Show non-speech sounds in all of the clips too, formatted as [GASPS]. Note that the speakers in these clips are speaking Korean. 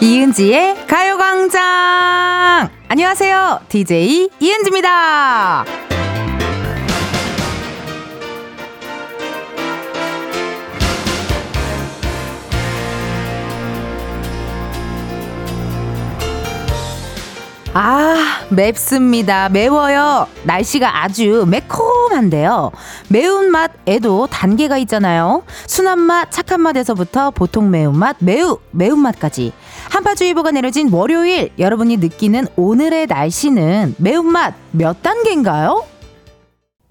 이은지의 가요광장! 안녕하세요. DJ 이은지입니다. 아, 맵습니다. 매워요. 날씨가 아주 매콤한데요. 매운맛에도 단계가 있잖아요. 순한 맛, 착한 맛에서부터 보통 매운맛, 매우, 매운맛까지. 한파주의보가 내려진 월요일, 여러분이 느끼는 오늘의 날씨는 매운맛 몇 단계인가요?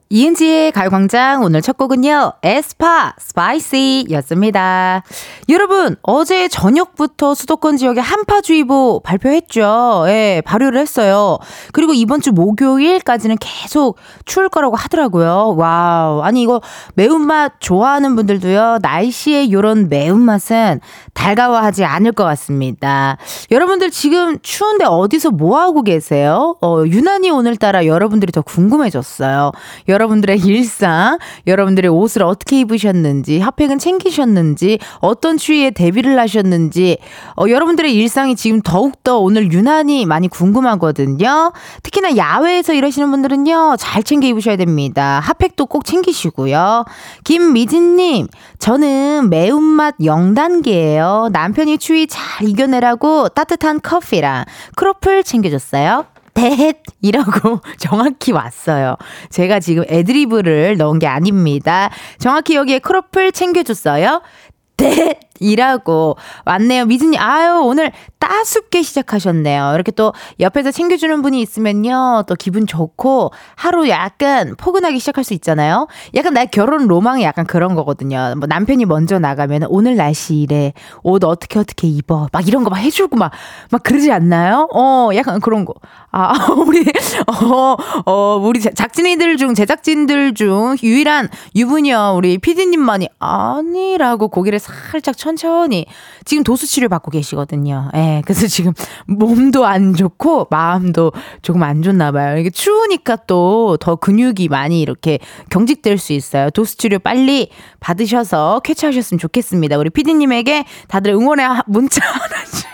이은지의 가요광장 오늘 첫 곡은요, 에스파, Spicy 였습니다. 여러분, 어제 저녁부터 수도권 지역에 한파주의보 발표했죠. 예, 발효를 했어요. 그리고 이번 주 목요일까지는 계속 추울 거라고 하더라고요. Wow. 아니, 이거 매운맛 좋아하는 분들도요, 날씨에 요런 매운맛은 달가워하지 않을 것 같습니다. 여러분들 지금 추운데 어디서 뭐 하고 계세요? 어, 유난히 오늘따라 여러분들이 더 궁금해졌어요. 여러분들의 일상, 여러분들의 옷을 어떻게 입으셨는지, 핫팩은 챙기셨는지, 어떤 추위에 대비를 하셨는지, 어, 여러분들의 일상이 지금 더욱더 오늘 유난히 많이 궁금하거든요. 특히나 야외에서 일하시는 분들은요, 잘 챙겨 입으셔야 됩니다. 핫팩도 꼭 챙기시고요. 김미진님, 저는 매운맛 0단계예요. 남편이 추위 잘 이겨내라고 따뜻한 커피랑 크로플 챙겨줬어요. 댓! 이라고 [LAUGHS] 정확히 왔어요. 제가 지금 애드리브를 넣은 게 아닙니다. 정확히 여기에 크로플 챙겨줬어요. 댓! 이라고 왔네요. 미진님, 아유, 오늘 따숩게 시작하셨네요. 이렇게 또 옆에서 챙겨주는 분이 있으면요. 또 기분 좋고 하루 약간 포근하게 시작할 수 있잖아요. 약간 나 결혼 로망이 약간 그런 거거든요. 뭐 남편이 먼저 나가면 오늘 날씨 이래. 옷 어떻게 어떻게 입어. 막 이런 거 막 해주고 막, 막 그러지 않나요? 어, 약간 그런 거. 아, [LAUGHS] 우리, 어, 어, 우리 작진이들 중, 제작진들 중 유일한 유부녀, 우리 피디님만이 아니라고 고개를 살짝 천천히 지금 도수 치료 받고 계시거든요. 예. 그래서 지금 몸도 안 좋고 마음도 조금 안 좋나 봐요. 이게 추우니까 또 더 근육이 많이 이렇게 경직될 수 있어요. 도수 치료 빨리 받으셔서 쾌차하셨으면 좋겠습니다. 우리 피디님에게 다들 응원의 문자 하나씩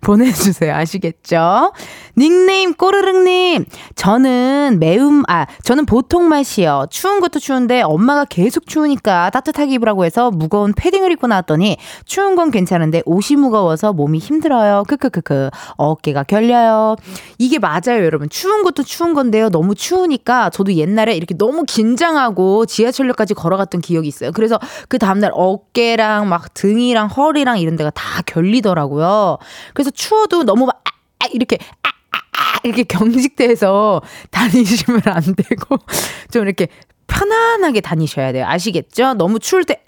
보내주세요. 아시겠죠? 닉네임 꼬르륵님, 저는 매운, 아, 저는 보통 맛이요. 추운 것도 추운데 엄마가 계속 추우니까 따뜻하게 입으라고 해서 무거운 패딩을 입고 나왔더니 추운 건 괜찮은데 옷이 무거워서 몸이 힘들어요. 크크크크. 어깨가 결려요. 이게 맞아요, 여러분. 추운 것도 추운 건데요. 너무 추우니까 저도 옛날에 이렇게 너무 긴장하고 지하철역까지 걸어갔던 기억이 있어요. 그래서 그 다음날 어깨랑 막 등이랑 허리랑 이런 데가 다 결리더라고요. 그래서 추워도 너무 막 아, 이렇게 아, 아, 이렇게 경직돼서 [LAUGHS] 다니시면 안 되고 [LAUGHS] 좀 이렇게 편안하게 다니셔야 돼요. 아시겠죠? 너무 추울 때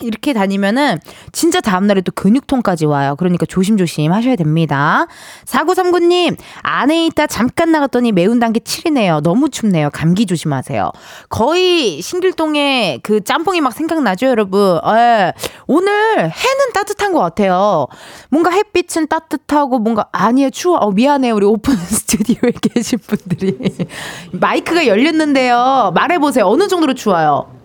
이렇게 다니면은 진짜 다음날에 또 근육통까지 와요. 그러니까 조심조심 하셔야 됩니다. 4939님, 안에 있다 잠깐 나갔더니 매운 단계 7이네요. 너무 춥네요. 감기 조심하세요. 거의 신길동에 그 짬뽕이 막 생각나죠, 여러분? 예. 오늘 해는 따뜻한 것 같아요. 뭔가 햇빛은 따뜻하고 뭔가 아니에요, 추워. 어, 미안해요. 우리 오픈 [LAUGHS] 스튜디오에 계신 분들이. 마이크가 열렸는데요. 말해보세요. 어느 정도로 추워요?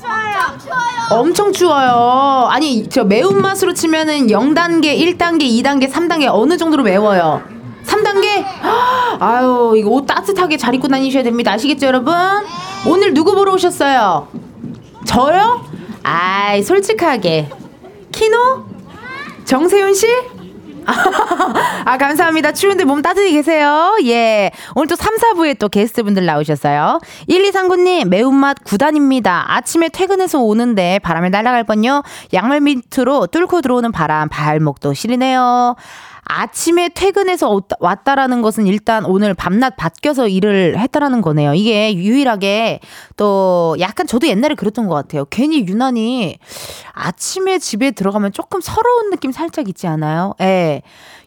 추워요. 엄청 추워요. 아니, 저 매운맛으로 치면은 0단계, 1단계, 2단계, 3단계 어느 정도로 매워요? 3단계? 아유, 이거 옷 따뜻하게 잘 입고 다니셔야 됩니다. 아시겠죠, 여러분? 오늘 누구 보러 오셨어요? 저요? 아이, 솔직하게. 키노? 정세윤 씨? 아, 감사합니다. 추운데 몸 따뜻히 계세요. 예. 오늘 또 3, 4부에 또 게스트분들 나오셨어요. 1239님, 매운맛 9단입니다. 아침에 퇴근해서 오는데 바람에 날아갈 뻔요. 양말 밑으로 뚫고 들어오는 바람, 발목도 시리네요. 아침에 퇴근해서 왔다라는 것은 일단 오늘 밤낮 바뀌어서 일을 했다라는 거네요. 이게 유일하게 또 약간 저도 옛날에 그랬던 것 같아요. 괜히 유난히 아침에 집에 들어가면 조금 서러운 느낌 살짝 있지 않아요? 예.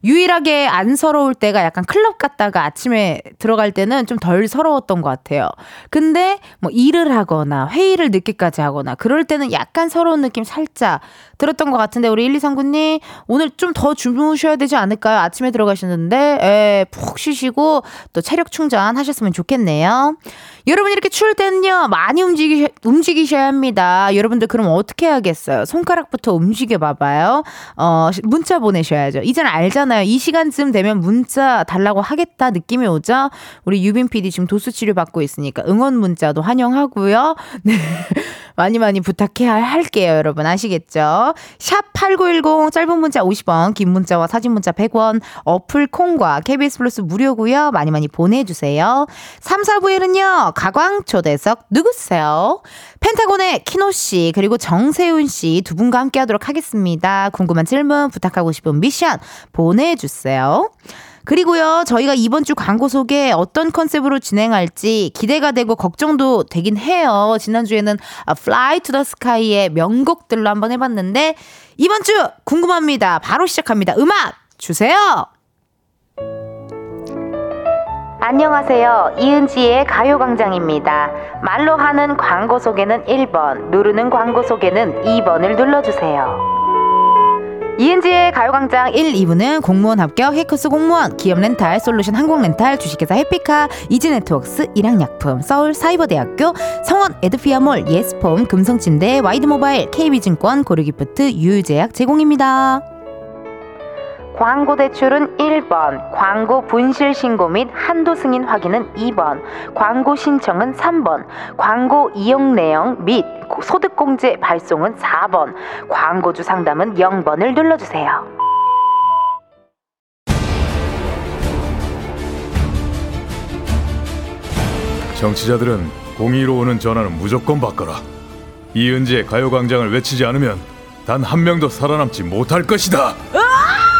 유일하게 안 서러울 때가 약간 클럽 갔다가 아침에 들어갈 때는 좀 덜 서러웠던 것 같아요. 근데 뭐 일을 하거나 회의를 늦게까지 하거나 그럴 때는 약간 서러운 느낌 살짝 들었던 것 같은데 우리 1239님 오늘 좀 더 주무셔야 되지 않을까 요? 아침에 들어가셨는데, 에, 푹 쉬시고 또 체력 충전 하셨으면 좋겠네요. 여러분 이렇게 추울 때는요 많이 움직이 움직이셔야 합니다. 여러분들 그럼 어떻게 해야겠어요? 손가락부터 움직여 봐봐요. 어 문자 보내셔야죠. 이제는 알잖아요. 이 시간쯤 되면 문자 달라고 하겠다 느낌이 오죠. 우리 유빈 PD 지금 도수 치료 받고 있으니까 응원 문자도 환영하고요. [LAUGHS] 네. 많이 많이 부탁해야 할게요, 여러분. 아시겠죠? 샵 8910 짧은 문자 50원, 긴 문자와 사진 문자 100원, 어플 콩과 KBS 플러스 무료고요. 많이 많이 보내 주세요. 3, 4부에는요. 가광 초대석 누구세요? 펜타곤의 키노 씨 그리고 정세훈 씨 두 분과 함께 하도록 하겠습니다. 궁금한 질문 부탁하고 싶은 미션 보내 주세요. 그리고요, 저희가 이번 주 광고 소개 어떤 컨셉으로 진행할지 기대가 되고 걱정도 되긴 해요. 지난주에는 Fly to the Sky의 명곡들로 한번 해봤는데, 이번 주 궁금합니다. 바로 시작합니다. 음악 주세요! 안녕하세요. 이은지의 가요광장입니다. 말로 하는 광고 소개는 1번, 누르는 광고 소개는 2번을 눌러주세요. 이은지의 가요광장 1, 2부는 공무원 합격, 해커스 공무원, 기업 렌탈, 솔루션 항공 렌탈, 주식회사 해피카, 이지네트웍스, 일양약품, 서울 사이버대학교, 성원 에드피아몰, 예스폼, 금성침대, 와이드모바일, KB증권, 고르기프트, 유유제약 제공입니다. 광고 대출은 1번, 광고 분실 신고 및 한도 승인 확인은 2번, 광고 신청은 3번, 광고 이용 내용 및 소득공제 발송은 4번, 광고주 상담은 0번을 눌러주세요. 정치자들은 공의로 오는 전화는 무조건 바꿔라. 이은지의 가요광장을 외치지 않으면 단 한 명도 살아남지 못할 것이다.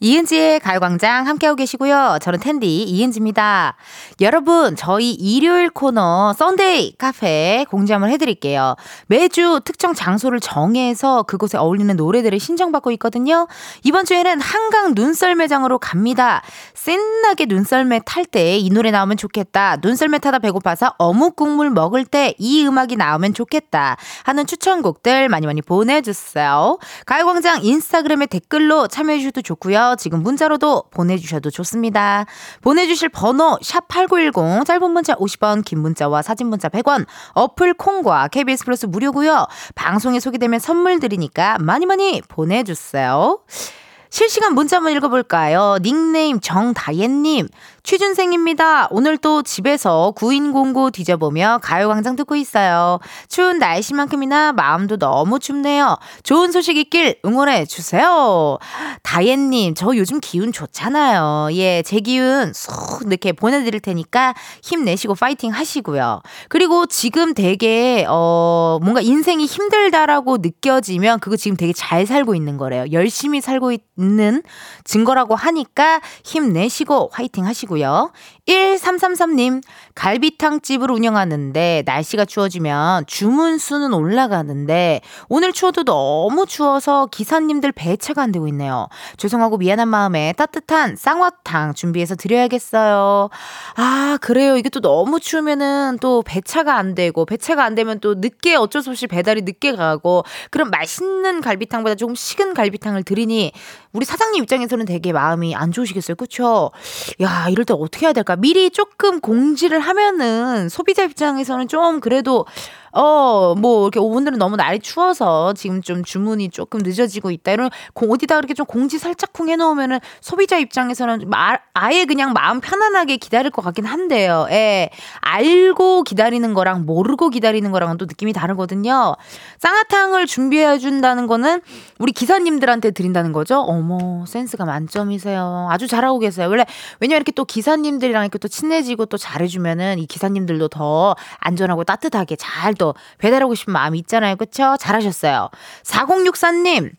이은지의 가요광장 함께하고 계시고요. 저는 텐디 이은지입니다. 여러분, 저희 일요일 코너 Sunday 카페 공지 한번 해드릴게요. 매주 특정 장소를 정해서 그곳에 어울리는 노래들을 신청받고 있거든요. 이번 주에는 한강 눈썰매장으로 갑니다. 신나게 눈썰매 탈 때 이 노래 나오면 좋겠다. 눈썰매 타다 배고파서 어묵 국물 먹을 때 이 음악이 나오면 좋겠다. 하는 추천곡들 많이 많이 보내주세요. 가요광장 인스타그램에 댓글로 참여해주셔도 좋고요. 지금 문자로도 보내주셔도 좋습니다. 보내주실 번호 샵8910 짧은 문자 50원 긴 문자와 사진 문자 100원 어플 콩과 KBS 플러스 무료고요. 방송에 소개되면 선물 드리니까 많이 많이 보내주세요. 실시간 문자 한번 읽어볼까요? 닉네임 정다예님. 취준생입니다. 오늘 또 집에서 구인 공고 뒤져보며 가요광장 듣고 있어요. 추운 날씨만큼이나 마음도 너무 춥네요. 좋은 소식 있길 응원해 주세요. 다예님, 저 요즘 기운 좋잖아요. 예, 제 기운 쏙 이렇게 보내드릴 테니까 힘내시고 파이팅 하시고요. 그리고 지금 되게, 어, 뭔가 인생이 힘들다라고 느껴지면 그거 지금 되게 잘 살고 있는 거래요. 열심히 살고 있는 증거라고 하니까 힘내시고 화이팅 하시고요. 주시고요. 1333님, 갈비탕집을 운영하는데 날씨가 추워지면 주문 수는 올라가는데 오늘 추워도 너무 추워서 기사님들 배차가 안 되고 있네요. 죄송하고 미안한 마음에 따뜻한 쌍화탕 준비해서 드려야겠어요. 아, 그래요. 이게 또 너무 추우면은 또 배차가 안 되고 배차가 안 되면 또 늦게 어쩔 수 없이 배달이 늦게 가고 그럼 맛있는 갈비탕보다 조금 식은 갈비탕을 드리니 우리 사장님 입장에서는 되게 마음이 안 좋으시겠어요. 그쵸? 야, 이럴 때 어떻게 해야 될까? 미리 조금 공지를 하면은 소비자 입장에서는 좀 그래도 어, 뭐, 이렇게 오늘은 너무 날이 추워서 지금 좀 주문이 조금 늦어지고 있다. 이런, 어디다 이렇게 좀 공지 살짝쿵 해놓으면은 소비자 입장에서는 마, 아예 그냥 마음 편안하게 기다릴 것 같긴 한데요. 예. 알고 기다리는 거랑 모르고 기다리는 거랑은 또 느낌이 다르거든요. 쌍화탕을 준비해준다는 거는 우리 기사님들한테 드린다는 거죠. 어머, 센스가 만점이세요. 아주 잘하고 계세요. 원래, 왜냐면 이렇게 또 기사님들이랑 이렇게 또 친해지고 또 잘해주면은 이 기사님들도 더 안전하고 따뜻하게 잘또 배달하고 싶은 마음이 있잖아요. 그쵸? 잘하셨어요. 4064님.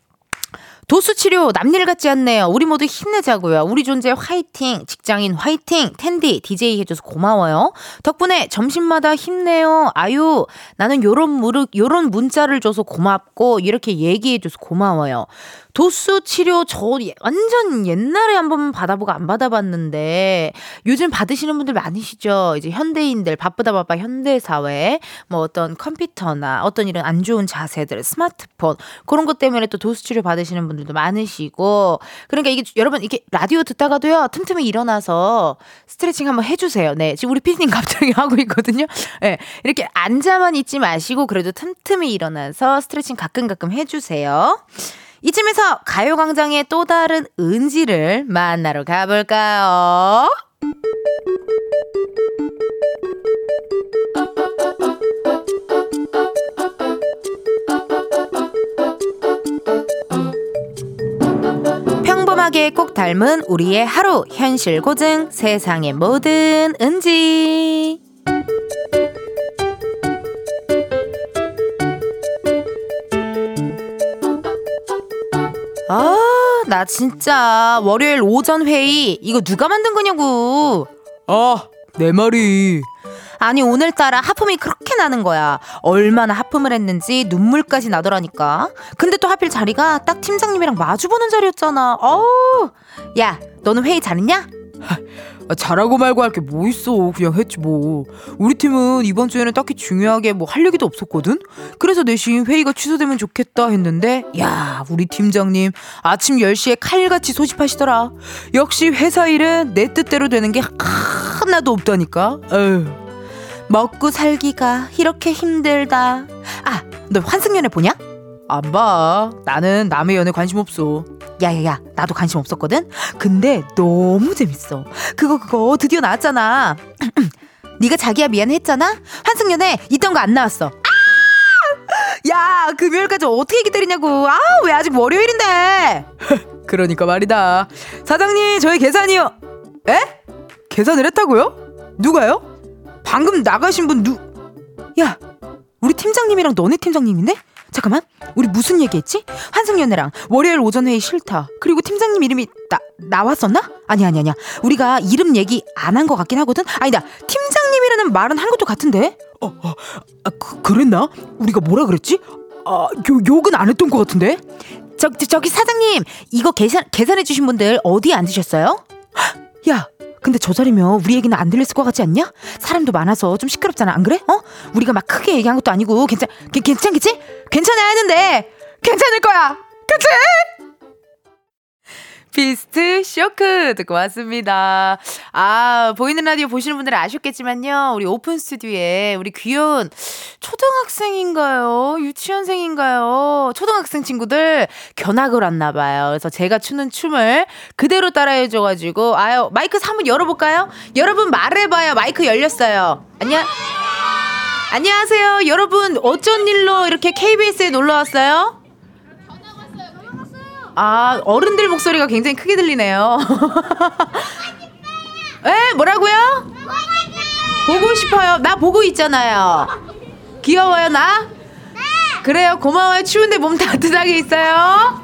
도수 치료 남일 같지 않네요. 우리 모두 힘내자고요. 우리 존재 화이팅. 직장인 화이팅. 텐디 DJ 해줘서 고마워요. 덕분에 점심마다 힘내요. 아유 나는 요런 무르 요런 문자를 줘서 고맙고 이렇게 얘기해줘서 고마워요. 도수 치료 저 완전 옛날에 한번 받아보고 안 받아봤는데 요즘 받으시는 분들 많으시죠. 이제 현대인들 바쁘다 바빠 현대 사회 뭐 어떤 컴퓨터나 어떤 이런 안 좋은 자세들 스마트폰 그런 것 때문에 또 도수 치료 받으시는 분들 도 많으시고 그러니까 이게 여러분 이게 라디오 듣다가도요 틈틈이 일어나서 스트레칭 한번 해주세요. 네 지금 우리 피디님 [LAUGHS] 갑자기 하고 있거든요. 네 이렇게 앉아만 있지 마시고 그래도 틈틈이 일어나서 스트레칭 가끔 가끔 해주세요. 이쯤에서 가요광장의 또 다른 은지를 만나러 가볼까요? 평범하게 꼭 닮은 우리의 하루 현실 고증 세상의 모든 은지 아, 나 진짜 월요일 오전 회의 이거 누가 만든 거냐고. 아, 내 말이. 아니 오늘따라 하품이 그렇게 나는 거야. 얼마나 하품을 했는지 눈물까지 나더라니까. 근데 또 하필 자리가 딱 팀장님이랑 마주보는 자리였잖아. 어우, 야, 너는 회의 잘했냐? 아, 잘하고 말고 할 게 뭐 있어. 그냥 했지 뭐. 우리 팀은 이번 주에는 딱히 중요하게 뭐 할 얘기도 없었거든. 그래서 대신 회의가 취소되면 좋겠다 했는데 야, 우리 팀장님 아침 10시에 칼같이 소집하시더라. 역시 회사 일은 내 뜻대로 되는 게 하나도 없다니까. 에휴. 먹고 살기가 이렇게 힘들다. 아, 너 환승연애 보냐? 안 봐. 나는 남의 연애 관심 없어. 야야야 나도 관심 없었거든 근데 너무 재밌어 그거 그거 드디어 나왔잖아 [CLEARS THROAT] 네가 자기야 미안해 했잖아 환승연애 있던 거 안 나왔어 아! 야 금요일까지 어떻게 기다리냐고 아 왜 아직 월요일인데 [LAUGHS] 그러니까 말이다 사장님 저희 계산이요 에? 계산을 했다고요? 누가요? 방금 나가신 분 누... 야 우리 팀장님이랑 너네 팀장님인데? 잠깐만 우리 무슨 얘기했지? 환승연애랑 월요일 오전 회의 싫다 그리고 팀장님 이름이 나, 나왔었나? 아니 아니 아니야 우리가 이름 얘기 안 한 것 같긴 하거든 아니다 팀장님이라는 말은 한 것도 같은데 어, 어 아, 그, 그랬나? 우리가 뭐라 그랬지? 아 요, 욕은 안 했던 것 같은데 저, 저, 저기 사장님 이거 계산, 계산해 주신 분들 어디에 앉으셨어요? 야 근데 저 자리면 우리 얘기는 안 들렸을 것 같지 않냐? 사람도 많아서 좀 시끄럽잖아, 안 그래? 어? 우리가 막 크게 얘기한 것도 아니고 괜찮, 괜찮겠지? 괜찮아야 하는데 괜찮을 거야. 그치? 비스트 쇼크 듣고 왔습니다. 아, 보이는 라디오 보시는 분들은 아셨겠지만요. 우리 오픈 스튜디오에 우리 귀여운 초등학생인가요? 유치원생인가요? 초등학생 친구들 견학을 왔나 봐요. 그래서 제가 추는 춤을 그대로 따라해 줘 가지고, 아유, 마이크 한번 열어 볼까요? 여러분 말해 봐요. 마이크 열렸어요. 안녕. 안녕하세요. 여러분, 어쩐 일로 이렇게 KBS에 놀러 왔어요? 아, 어른들 목소리가 굉장히 크게 들리네요. [LAUGHS] 에? 뭐라고요? 보고 싶어요. 나 보고 있잖아요. 귀여워요, 나? 그래요. 고마워요. 추운데 몸 [LAUGHS] 따뜻하게 있어요.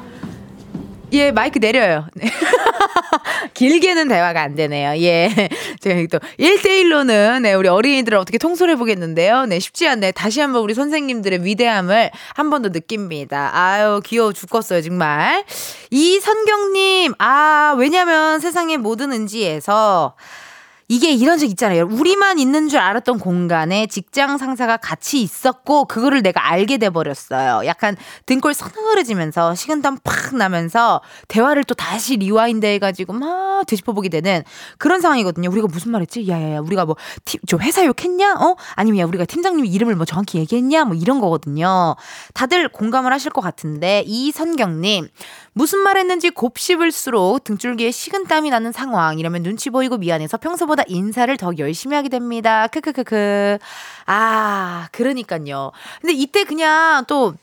예, 마이크 내려요. 네. [LAUGHS] 길게는 대화가 안 되네요. 예. 제가 또 1대1로는 네, 우리 어린이들을 어떻게 통솔해 보겠는데요. 네, 쉽지 않네. 다시 한번 우리 선생님들의 위대함을 한 번 더 느낍니다. 아유, 귀여워 죽겠어요, 정말. 이선경님, 아, 왜냐면 세상의 모든 은지에서 이게 이런 적 있잖아요. 우리만 있는 줄 알았던 공간에 직장 상사가 같이 있었고 그거를 내가 알게 돼 버렸어요. 약간 등골 서늘해지면서 식은땀 팍 나면서 대화를 또 다시 rewind 해가지고 막 되짚어보게 되는 그런 상황이거든요. 우리가 무슨 말했지? 야야야, 우리가 뭐저 회사 욕했냐? 어? 아니면 야 우리가 팀장님 이름을 뭐 정확히 얘기했냐? 뭐 이런 거거든요. 다들 공감을 하실 것 같은데 이선경님 무슨 말 했는지 곱씹을수록 등줄기에 식은땀이 나는 상황. 이러면 눈치 보이고 미안해서 평소보다 인사를 더 열심히 하게 됩니다. 크크크크. 아, 그러니까요. 근데 이때 그냥 또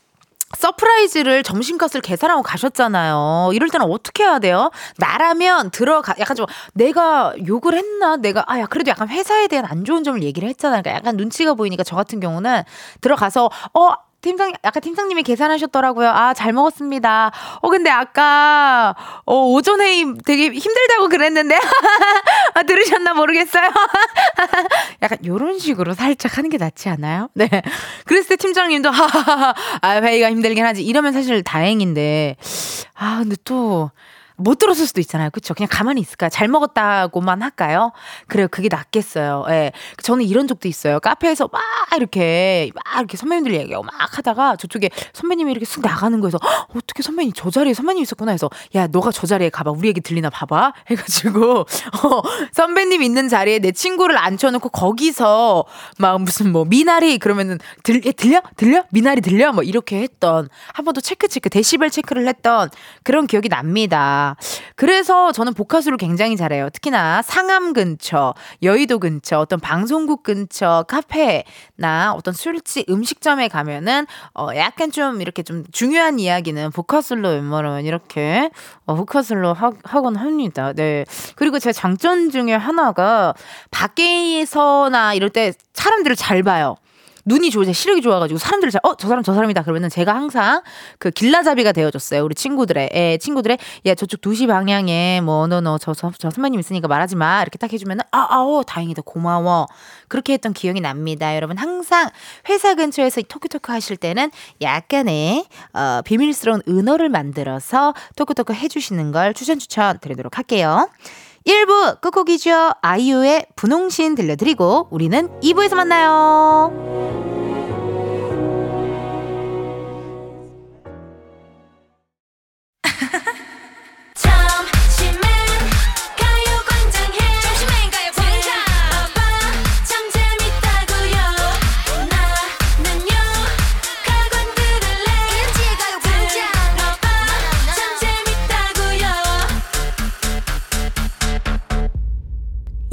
surprise를 점심값을 계산하고 가셨잖아요. 이럴 때는 어떻게 해야 돼요? 나라면 들어가 약간 좀 내가 욕을 했나? 내가 아 야 그래도 약간 회사에 대한 안 좋은 점을 얘기를 했잖아요. 그러니까 약간 눈치가 보이니까 저 같은 경우는 들어가서 어 팀장, 아까 팀장님이 계산하셨더라고요. 아, 잘 먹었습니다. 어, 근데 아까, 어, 오전 회의 되게 힘들다고 그랬는데. [LAUGHS] 아, 들으셨나 모르겠어요. [LAUGHS] 약간 요런 식으로 살짝 하는 게 낫지 않아요? [LAUGHS] 네. 그랬을 때 팀장님도, 하하하, 아, 회의가 힘들긴 하지. 이러면 사실 다행인데. 아, 근데 또, 못 들었을 수도 있잖아요. 그쵸? 그냥 가만히 있을까? 잘 먹었다고만 할까요? 그래요. 그게 낫겠어요. 예. 저는 이런 적도 있어요. 카페에서 막 이렇게, 막 이렇게 선배님들 얘기하고 막 하다가 저쪽에 선배님이 이렇게 쑥 나가는 거에서 어떻게 선배님 저 자리에 선배님 있었구나 해서 야, 너가 저 자리에 가봐. 우리 얘기 들리나 봐봐. 해가지고, [LAUGHS] 어, 선배님 있는 자리에 내 친구를 앉혀놓고 거기서 막 무슨 뭐 미나리 그러면은 들, 들려? 들려? 미나리 들려? 뭐 이렇게 했던 한번더 체크 체크, 데시벨 체크를 했던 그런 기억이 납니다. 그래서 저는 복화술을 굉장히 잘해요. 특히나 상암 근처, 여의도 근처, 어떤 방송국 근처 카페나 어떤 술집, 음식점에 가면은 어 약간 좀 이렇게 좀 중요한 이야기는 복화술로 웬만하면 이렇게 어 복화술로 하, 하곤 합니다. 네. 그리고 제 장점 중에 하나가 밖에서나 이럴 때 사람들을 잘 봐요. 눈이 좋으 시력이 좋아가지고 사람들을 잘, 어, 저 사람 저 사람이다. 그러면은 제가 항상 그 길라잡이가 되어줬어요. 우리 친구들의, 예, 친구들의, 야, 저쪽 2시 방향에 뭐, 너, 너, 저, 저, 저 선배님 있으니까 말하지 마. 이렇게 딱 해주면은, 아, 아, 오, 다행이다. 고마워. 그렇게 했던 기억이 납니다. 여러분, 항상 회사 근처에서 토크토크 하실 때는 약간의, 어, 비밀스러운 은어를 만들어서 토크토크 해주시는 걸 추천 추천 드리도록 할게요. 1부 끝곡이죠. 아이유의 분홍신 들려드리고 우리는 2부에서 만나요.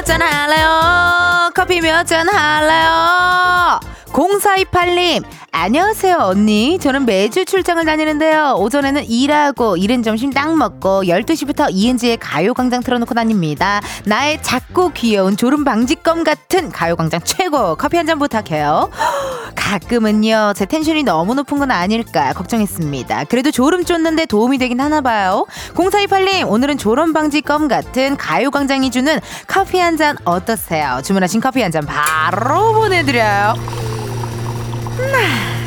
몇 잔 할래요? 커피 몇 잔 할래요? 0428님, 안녕하세요, 언니. 저는 매주 출장을 다니는데요. 오전에는 일하고, 이른 점심 딱 먹고, 12시부터 이은지의 가요광장 틀어놓고 다닙니다. 나의 작고 귀여운 졸음 방지껌 같은 가요광장 최고. 커피 한 잔 부탁해요. [GASPS] 가끔은요, 제 텐션이 너무 높은 건 아닐까 걱정했습니다. 그래도 졸음 쫓는데 도움이 되긴 하나 봐요. 0428님, 오늘은 졸음 방지껌 같은 가요광장이 주는 커피 한 잔 어떠세요? 주문하신 커피 한 잔 바로 보내드려요. 那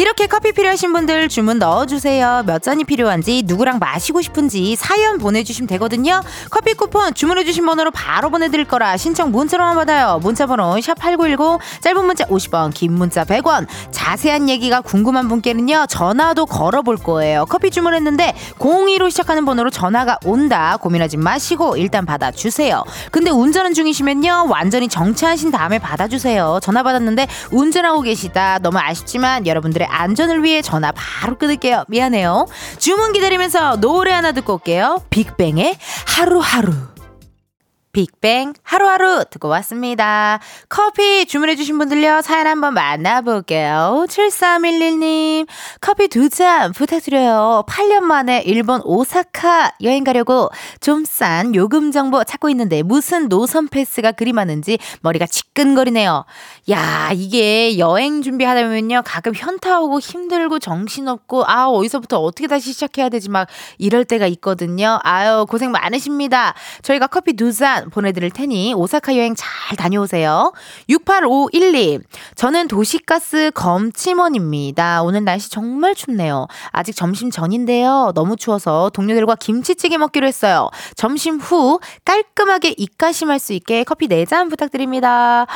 이렇게 커피 필요하신 분들 주문 넣어주세요. 몇 잔이 필요한지, 누구랑 마시고 싶은지 사연 보내주시면 되거든요. 커피 쿠폰 주문해주신 번호로 바로 보내드릴 거라 신청 문자로만 받아요. 문자번호 샵8910, 짧은 문자 50원, 긴 문자 100원. 자세한 얘기가 궁금한 분께는요, 전화도 걸어볼 거예요. 커피 주문했는데 02로 시작하는 번호로 전화가 온다. 고민하지 마시고 일단 받아주세요. 근데 운전은 중이시면요, 완전히 정차하신 다음에 받아주세요. 전화 받았는데 운전하고 계시다. 너무 아쉽지만 여러분들의 안전을 위해 전화 바로 끊을게요. 미안해요. 주문 기다리면서 노래 하나 듣고 올게요. 빅뱅의 하루하루. 빅뱅 하루하루 듣고 왔습니다. 커피 주문해주신 분들요, 사연 한번 만나볼게요. 7311님, 커피 두 잔 부탁드려요. 8년 만에 일본 오사카 여행 가려고 좀 싼 요금 정보 찾고 있는데 무슨 노선 패스가 그리 많은지 머리가 지끈거리네요. 야, 이게 여행 준비하다 보면요, 가끔 현타 오고 힘들고 정신없고, 아, 어디서부터 어떻게 다시 시작해야 되지 막 이럴 때가 있거든요. 아유, 고생 많으십니다. 저희가 커피 두 잔, 보내드릴 테니 오사카 여행 잘 다녀오세요. 6851님, 저는 도시가스 검침원입니다. 오늘 날씨 정말 춥네요. 아직 점심 전인데요. 너무 추워서 동료들과 김치찌개 먹기로 했어요. 점심 후 깔끔하게 입가심할 수 있게 커피 4잔 부탁드립니다.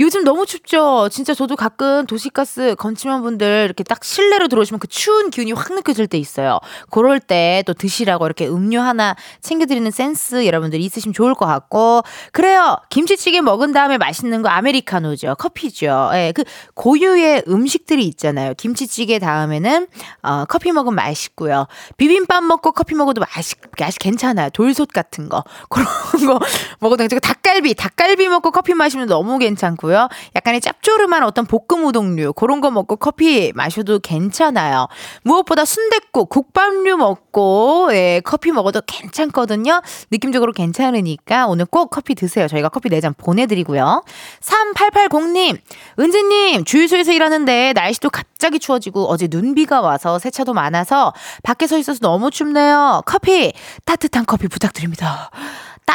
요즘 너무 춥죠. 진짜 저도 가끔 도시가스 건침한 분들 이렇게 딱 실내로 들어오시면 그 추운 기운이 확 느껴질 때 있어요. 그럴 때 또 드시라고 이렇게 음료 하나 챙겨드리는 센스 여러분들 있으시면 좋을 것 같고 그래요. 김치찌개 먹은 다음에 맛있는 거 아메리카노죠. 커피죠. 예, 그 고유의 음식들이 있잖아요. 김치찌개 다음에는 어, 커피 먹으면 맛있고요. 비빔밥 먹고 커피 먹어도 맛있, 맛이 괜찮아요. 돌솥 같은 거 [LAUGHS] 그런 거 먹어도 괜찮고 닭갈비, 닭갈비 먹고 커피 마시면 너무 괜찮고 요. 약간의 짭조름한 어떤 볶음 우동류 그런 거 먹고 커피 마셔도 괜찮아요. 무엇보다 순댓국, 국밥류 먹고 예, 커피 먹어도 괜찮거든요. 느낌적으로 괜찮으니까 오늘 꼭 커피 드세요. 저희가 커피 4잔 보내드리고요. 3880님, 은지님, 주유소에서 일하는데 날씨도 갑자기 추워지고 어제 눈비가 와서 세차도 많아서 밖에 서 있어서 너무 춥네요. 커피, 따뜻한 커피 부탁드립니다.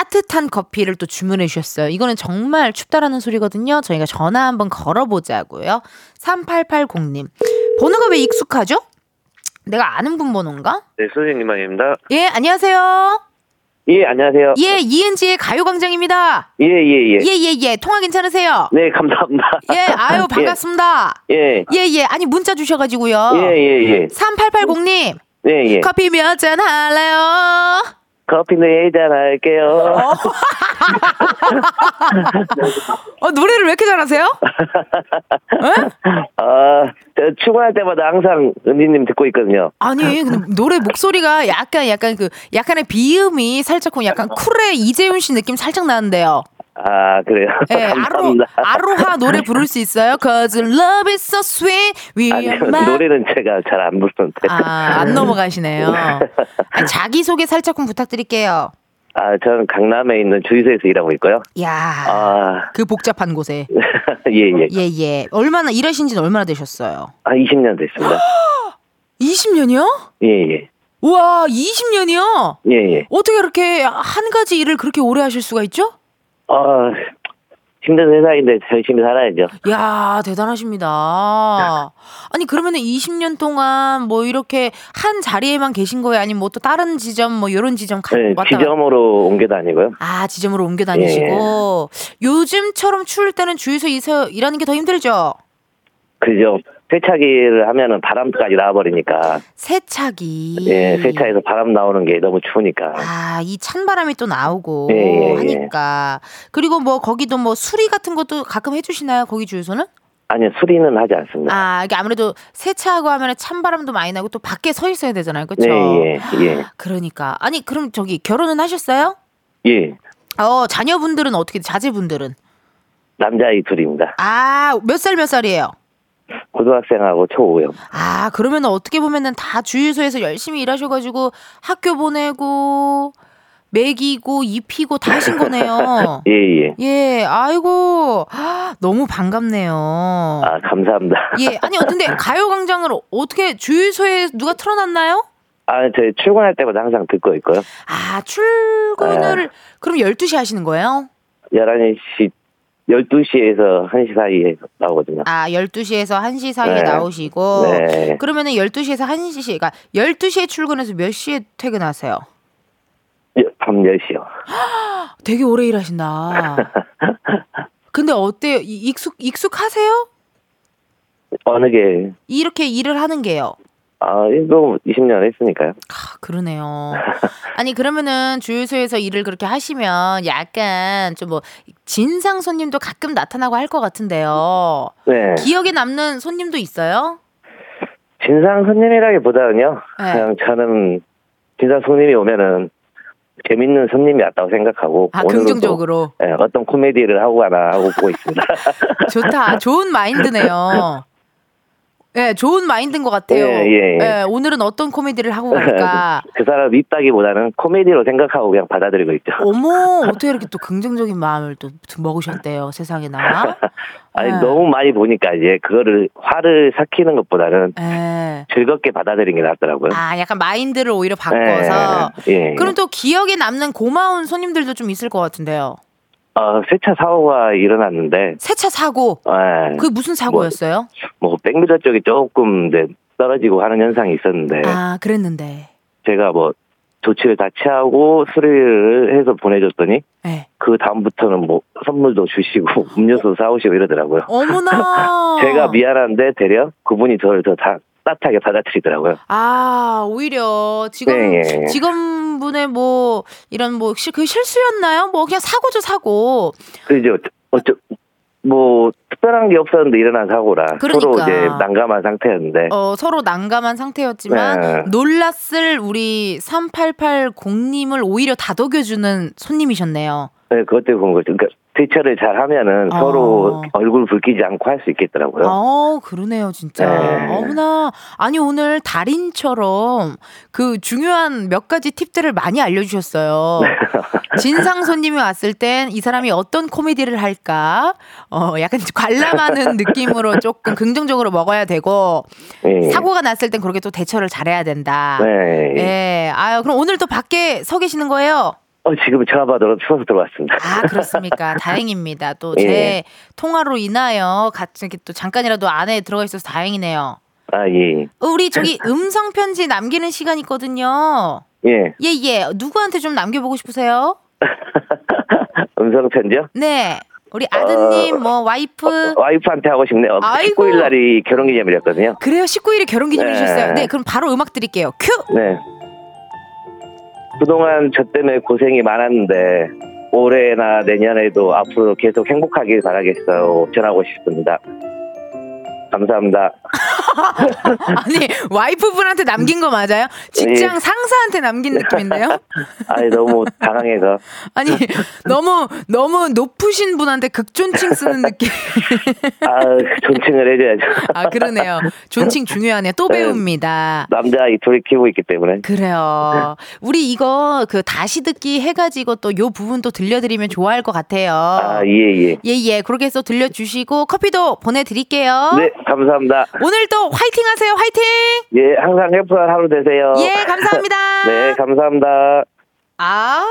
따뜻한 커피를 또 주문해 주셨어요. 이거는 정말 춥다라는 소리거든요. 저희가 전화 한번 걸어보자고요. 3880님. 번호가 왜 익숙하죠? 내가 아는 분 번호인가? 네, 선생님 아닙니다. 예, 안녕하세요. 예, 안녕하세요. 예, 이은지의 가요광장입니다. 예, 예, 예. 예, 예, 예. 통화 괜찮으세요? 네, 감사합니다. 예, 아유, [LAUGHS] 반갑습니다. 예, 예, 예. 아니, 문자 주셔가지고요. 예, 예, 예. 3880님, 네, 예. 커피 몇 잔 할래요? 커피 네잔 할게요. [LAUGHS] 어, 노래를 왜 이렇게 잘하세요? [LAUGHS] 아, 저 출근할 때마다 항상 은지님 듣고 있거든요. 아니, 근데 노래 목소리가 약간, 약간 그, 약간의 비음이 살짝 그 약간 쿨의 이재훈 씨 느낌 살짝 나는데요. 아, 그래요. [LAUGHS] 예, 아로, 감사합니다. 아로 하 노래 부를 수 있어요? Cause love is so sweet. We 아니요, my- 노래는 제가 잘 안 부르는데. 아, 안 [LAUGHS] 넘어가시네요. 아니, 자기 소개 살짝 좀 부탁드릴게요. 아, 저는 강남에 있는 주유소에서 일하고 있고요. 야 아, 그 복잡한 곳에. [LAUGHS] 예, 예. 예, 예. 얼마나, 일하신 지는 얼마나 되셨어요? 한 20년 됐습니다. [GASPS] 20년이요? 예, 예. 우와, 20년이요? 예, 예. 어떻게 그렇게 한 가지 일을 그렇게 오래 하실 수가 있죠? 아, 힘든 세상인데 열심히 살아야죠. 야 대단하십니다. 아니, 그러면은 20년 동안 뭐 이렇게 한 자리에만 계신 거예요? 아니면 뭐 또 다른 지점, 뭐 이런 지점 가, 네, 왔다? 지점으로 옮겨 다니고요. 아, 지점으로 옮겨 다니시고. 예. 요즘처럼 추울 때는 주유소 에서 일하는 게 더 힘들죠? 그죠. 세차기를 하면은 바람까지 나와버리니까. 세차기. 예, 세차에서 바람 나오는 게 너무 추우니까. 아, 이 찬바람이 또 나오고 예, 예, 예. 하니까. 그리고 뭐 거기도 뭐 수리 같은 것도 가끔 해주시나요? 거기 주유소는? 아니요, 수리는 하지 않습니다. 아, 이게 아무래도 세차하고 하면 찬바람도 많이 나고 또 밖에 서 있어야 되잖아요. 그렇죠? 네, 예, 예. 그러니까. 아니, 그럼 저기 결혼은 하셨어요? 예. 어, 자녀분들은 어떻게 자제분들은? 남자아이 둘입니다. 아, 몇 살 몇 살이에요? 고등학생하고 초5요. 아, 그러면 어떻게 보면은 다 주유소에서 열심히 일하셔가지고 학교 보내고, 먹이고, 입히고 다 하신 거네요. [LAUGHS] 예, 예. 예, 아이고, 아, 너무 반갑네요. 아, 감사합니다. 예, 아니, 근데 [LAUGHS] 가요광장을 어떻게 주유소에 누가 틀어놨나요? 아, 저 출근할 때마다 항상 듣고 있고요. 아, 출근을, 그럼 12시 하시는 거예요? 11시, 12시에서 1시 사이에 나오거든요. 아, 12시에서 1시 사이에 네. 나오시고, 네. 그러면은 12시에서 1시, 그러니까 12시에 출근해서 몇 시에 퇴근하세요? 예, 밤 10시요. [GASPS] 되게 오래 일하신다. [LAUGHS] 근데 어때요? 이- 익숙, 익숙하세요? 어느 게, 이렇게 일을 하는 게요. 아, 이거 20년 했으니까요. 아, 그러네요. 아니, 그러면은 주유소에서 일을 그렇게 하시면 약간 좀 뭐, 진상 손님도 가끔 나타나고 할 것 같은데요. 네. 기억에 남는 손님도 있어요? 진상 손님이라기보다는요. 네. 그냥 저는 진상 손님이 오면은 재밌는 손님이 왔다고 생각하고 아, 오늘은 또, 긍정적으로. 예, 어떤 코미디를 하고 가나 하고 보고 있습니다. [LAUGHS] 좋다. 좋은 마인드네요. 예, 좋은 마인드인 것 같아요. 예, 예, 예. 오늘은 어떤 코미디를 하고 갈까? [LAUGHS] 그 사람 밉다기보다는 코미디로 생각하고 그냥 받아들이고 있죠. 어머, 어떻게 이렇게 또 긍정적인 마음을 또 먹으셨대요, 세상에나. [LAUGHS] 아니 네. 너무 많이 보니까 이제 그거를 화를 삭히는 것보다는 예. 즐겁게 받아들이는 게 낫더라고요. 아, 약간 마인드를 오히려 바꿔서. 예, 예. 그럼 또 기억에 남는 고마운 손님들도 좀 있을 것 같은데요. 어, 세차 사고가 일어났는데 세차 사고. 예, 그게 무슨 사고였어요? 뭐 백미터 쪽이 조금 이제 떨어지고 하는 현상이 있었는데 아, 그랬는데. 제가 뭐 조치를 다 취하고 수리를 해서 보내줬더니 네. 그 다음부터는 뭐 선물도 주시고 [LAUGHS] 음료수 사오시고 이러더라고요. 어머나. [LAUGHS] 제가 미안한데 되려 그분이 저를 더 다, 따뜻하게 받아들이더라고요. 아, 오히려 직원 네, 예. 직원 분의 뭐 이런 뭐그 실수였나요? 뭐 그냥 사고죠, 사고. 그죠? 어쩌 뭐 특별한 게 없었는데 일어난 사고라 서로 그러니까. 이제 난감한 상태였는데 어, 서로 난감한 상태였지만 네. 놀랐을 우리 3880님을 오히려 다독여주는 손님이셨네요. 네, 그것 때문에 그런 거죠. 그러니까 대처를 잘 하면은 어. 서로 얼굴 붉히지 않고 할 수 있겠더라고요. 어, 그러네요, 진짜. 네. 어머나. 아니, 오늘 달인처럼 그 중요한 몇 가지 팁들을 많이 알려주셨어요. [LAUGHS] 진상 손님이 왔을 땐 이 사람이 어떤 코미디를 할까? 어, 약간 관람하는 [LAUGHS] 느낌으로 조금 긍정적으로 먹어야 되고, 예. 사고가 났을 땐 그렇게 또 대처를 잘해야 된다. 네. 예. 아유, 그럼 오늘 또 밖에 서 계시는 거예요? 어, 지금 전화 받으러 추워서 들어왔습니다. 아, 그렇습니까. [LAUGHS] 다행입니다. 또제 예. 통화로 인하여 같이 이렇게 또 잠깐이라도 안에 들어가 있어서 다행이네요. 아, 예. 어, 우리 저기 음성 편지 남기는 시간 있거든요. 예. 예, 예. 누구한테 좀 남겨 보고 싶으세요? [LAUGHS] 음성 편지요? 네. 우리 아드님, 뭐, 와이프. 와이프한테 하고 싶네요. 아이고. 19일 날이 결혼 기념일이었거든요. 그래요. 19일에 결혼 기념일이셨어요. 네. 네, 그럼 바로 음악 드릴게요. 큐! 네. 그동안 저 때문에 고생이 많았는데 올해나 내년에도 앞으로 계속 행복하길 바라겠어요. 전하고 싶습니다. 감사합니다. [LAUGHS] [LAUGHS] 아니, 와이프분한테 남긴 거 맞아요? 직장 예. 상사한테 남긴 느낌인데요? [LAUGHS] 아이 너무 당황해서 아니, 너무, 너무 높으신 분한테 극존칭 쓰는 느낌. 아 존칭을 해줘야죠. 아, 그러네요. 존칭 중요하네요. 또 네. 배웁니다. 남자 이 둘이 키우고 있기 때문에 그래요. 우리 이거 그 다시 듣기 해가지고 또 요 부분 또 들려드리면 좋아할 것 같아요. 아예 예 예, 예. 그렇게 해서 들려주시고 커피도 보내드릴게요. 네 감사합니다. 오늘 또 화이팅 하세요. 화이팅! 예 항상 행복한 하루 되세요. 예, 감사합니다. [LAUGHS] 네 감사합니다. 아,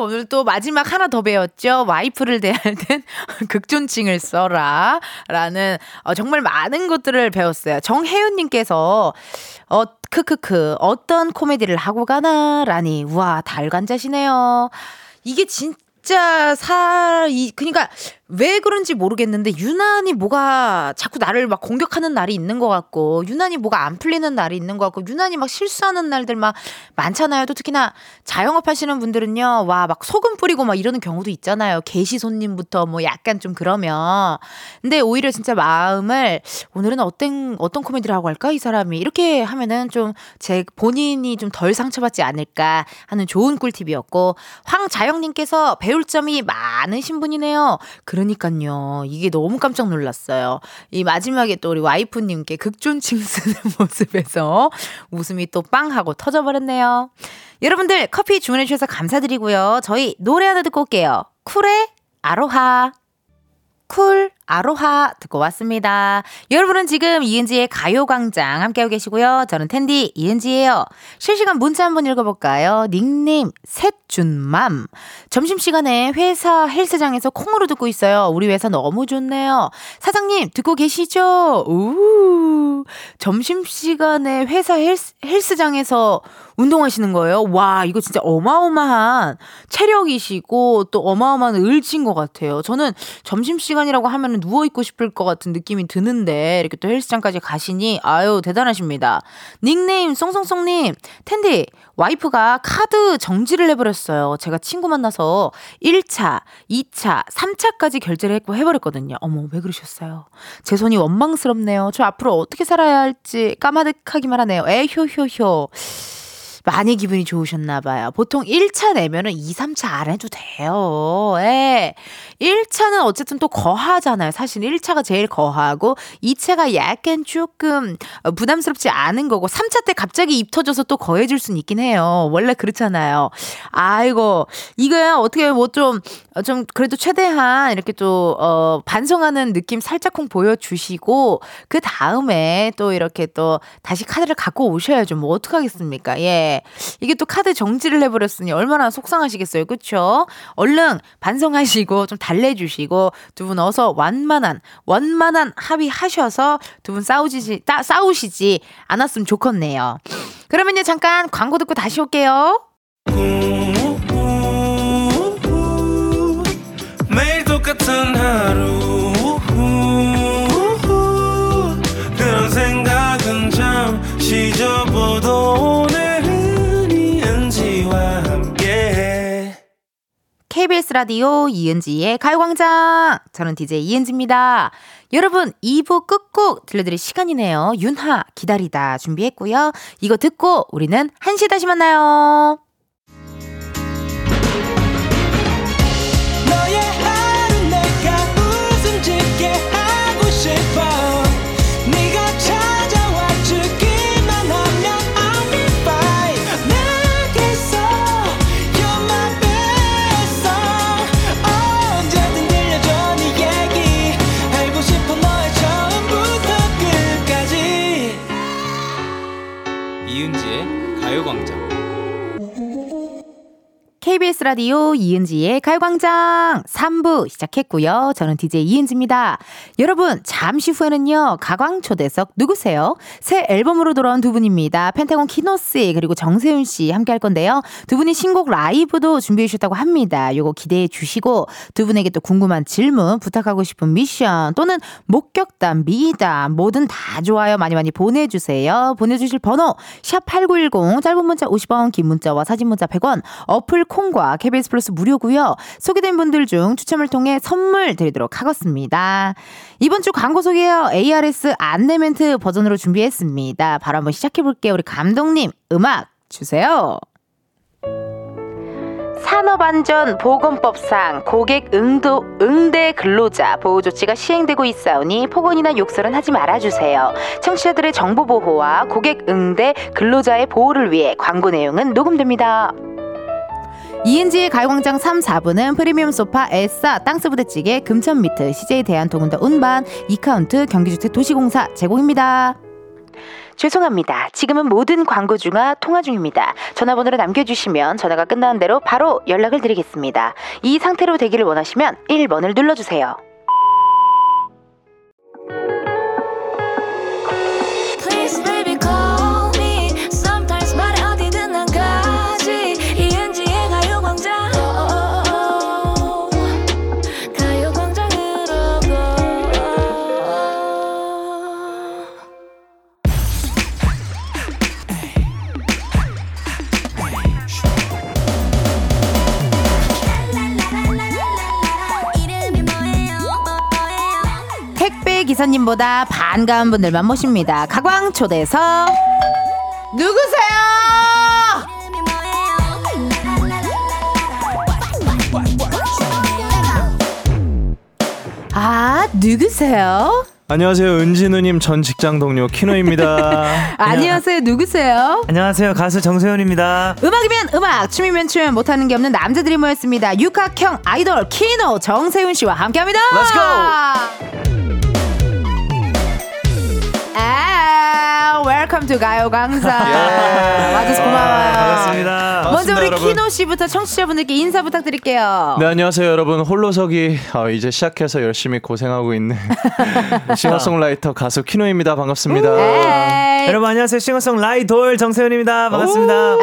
오늘 또 마지막 하나 더 배웠죠. 와이프를 대할 땐 [LAUGHS] 극존칭을 써라. 라는 어, 정말 많은 것들을 배웠어요. 정혜윤님께서 어, 크크크, 어떤 코미디를 하고 가나 라니. 우와, 달관자시네요. 이게 진짜 사, 이, 그니까 왜 그런지 모르겠는데 유난히 뭐가 자꾸 나를 막 공격하는 날이 있는 것 같고 유난히 뭐가 안 풀리는 날이 있는 것 같고 유난히 막 실수하는 날들 막 많잖아요. 또 특히나 자영업 하시는 분들은요. 와 막 소금 뿌리고 막 이러는 경우도 있잖아요. 게시 손님부터 뭐 약간 좀 그러면 근데 오히려 진짜 마음을 오늘은 어떤 어떤 코미디를 하고 할까 이 사람이 이렇게 하면은 좀 제 본인이 좀 덜 상처받지 않을까 하는 좋은 꿀팁이었고 황자영님께서 배울 점이 많으신 분이네요. 그 러니까요. 이게 너무 깜짝 놀랐어요. 이 마지막에 또 우리 와이프님께 극존칭 쓰는 [LAUGHS] 모습에서 웃음이 또 빵 하고 터져버렸네요. 여러분들 커피 주문해 주셔서 감사드리고요. 저희 노래 하나 듣고 올게요. 쿨의 아로하. 쿨 아로하 듣고 왔습니다. 여러분은 지금 이은지의 가요광장 함께하고 계시고요. 저는 텐디 이은지예요. 실시간 문자 한번 읽어볼까요? 닉네임 셋준맘. 점심시간에 회사 헬스장에서 콩으로 듣고 있어요. 우리 회사 너무 좋네요. 사장님 듣고 계시죠? 우 점심시간에 회사 헬스, 헬스장에서 운동하시는 거예요? 와, 이거 진짜 어마어마한 체력이시고 또 어마어마한 을지인 것 같아요. 저는 점심시간이라고 하면 누워있고 싶을 것 같은 느낌이 드는데 이렇게 또 헬스장까지 가시니 아유, 대단하십니다. 닉네임 송송송님, 텐디, 와이프가 카드 정지를 해버렸어요. 제가 친구 만나서 1차, 2차, 3차까지 결제를 했고 해버렸거든요. 어머, 왜 그러셨어요? 제 손이 원망스럽네요. 저 앞으로 어떻게 살아야 할지 까마득하기만 하네요. 에효효효. 많이 기분이 좋으셨나 봐요. 보통 1차 내면은 2, 3차 안 해도 돼요. 예. 1차는 어쨌든 또 거하잖아요. 사실 1차가 제일 거하고 2차가 약간 조금 어, 부담스럽지 않은 거고 3차 때 갑자기 입 터져서 또 거해질 수는 있긴 해요. 원래 그렇잖아요. 아이고 이거야 어떻게 뭐좀좀 그래도 최대한 이렇게 또 어, 반성하는 느낌 살짝쿵 보여주시고 그 다음에 또 이렇게 또 다시 카드를 갖고 오셔야죠. 뭐 어떡하겠습니까? 예. 이게 또 카드 정지를 해버렸으니 얼마나 속상하시겠어요. 그쵸? 얼른 반성하시고 [LAUGHS] 좀 달래주시고 두 분 어서 완만한, 원만한 합의하셔서 두 분 싸우지, 싸, 싸우시지 않았으면 좋겠네요. 그러면요, 잠깐 광고 듣고 다시 올게요. KBS 라디오 이은지의 가요광장. 저는 DJ 이은지입니다. 여러분, 2부 끝곡 들려드릴 시간이네요. 윤하, 기다리다 준비했고요. 이거 듣고 우리는 1시 다시 만나요. KBS 라디오 이은지의 가요광장 3부 시작했고요. 저는 DJ 이은지입니다. 여러분, 잠시 후에는요, 가광초대석 누구세요? 새 앨범으로 돌아온 두 분입니다. 펜타곤 키노씨, 그리고 정세윤 씨 함께 할 건데요. 두 분이 신곡 라이브도 준비해 주셨다고 합니다. 요거 기대해 주시고, 두 분에게 또 궁금한 질문, 부탁하고 싶은 미션, 또는 목격담, 미담, 뭐든 다 좋아요. 많이 많이 보내주세요. 보내주실 번호, 샵8910, 짧은 문자 50원, 긴 문자와 사진 문자 100원, 어플 콩과 KBS 플러스 무료고요. 소개된 분들 중 추첨을 통해 선물 드리도록 하겠습니다. 이번 주 광고 소개요. ARS 안내 멘트 버전으로 준비했습니다. 바로 한번 시작해 볼게요. 우리 감독님 음악 주세요. 산업안전보건법상 고객 응도, 응대 근로자 보호 조치가 시행되고 있사오니 폭언이나 욕설은 하지 말아주세요. 청취자들의 정보 보호와 고객 응대 근로자의 보호를 위해 광고 내용은 녹음됩니다. 이은지의 가요광장 3, 4부는 프리미엄 소파, 에싸, 땅스부대찌개, 금천미트, CJ 대한통운더 운반, 이카운트, 경기주택 도시공사 제공입니다. 죄송합니다. 지금은 모든 광고 중화 통화 중입니다. 전화번호를 남겨주시면 전화가 끝나는 대로 바로 연락을 드리겠습니다. 이 상태로 되기를 원하시면 1번을 눌러주세요. 기사님보다 반가운 분들만 모십니다. 가광 초대석 누구세요? 아 누구세요? 안녕하세요 은진우님 전 직장 동료 키노입니다. [LAUGHS] 안녕하세요 누구세요? 안녕하세요 가수 정세현입니다 음악이면 음악, 춤이면 춤, 못하는 게 없는 남자들이 모였습니다. 육각형 아이돌 키노 정세훈 씨와 함께합니다. Let's go! 아, welcome to 가요광장. 와줘서 고마워요. 반갑습니다 먼저 우리 반갑습니다, 여러분. 키노 씨부터 청취자분들께 인사 부탁드릴게요. 네 안녕하세요 여러분 홀로서기 어, 이제 시작해서 열심히 고생하고 있는 [LAUGHS] [LAUGHS] 싱어송라이터 가수 키노입니다 반갑습니다. 에이, 여러분 안녕하세요 싱어송 라이돌 정세운입니다 반갑습니다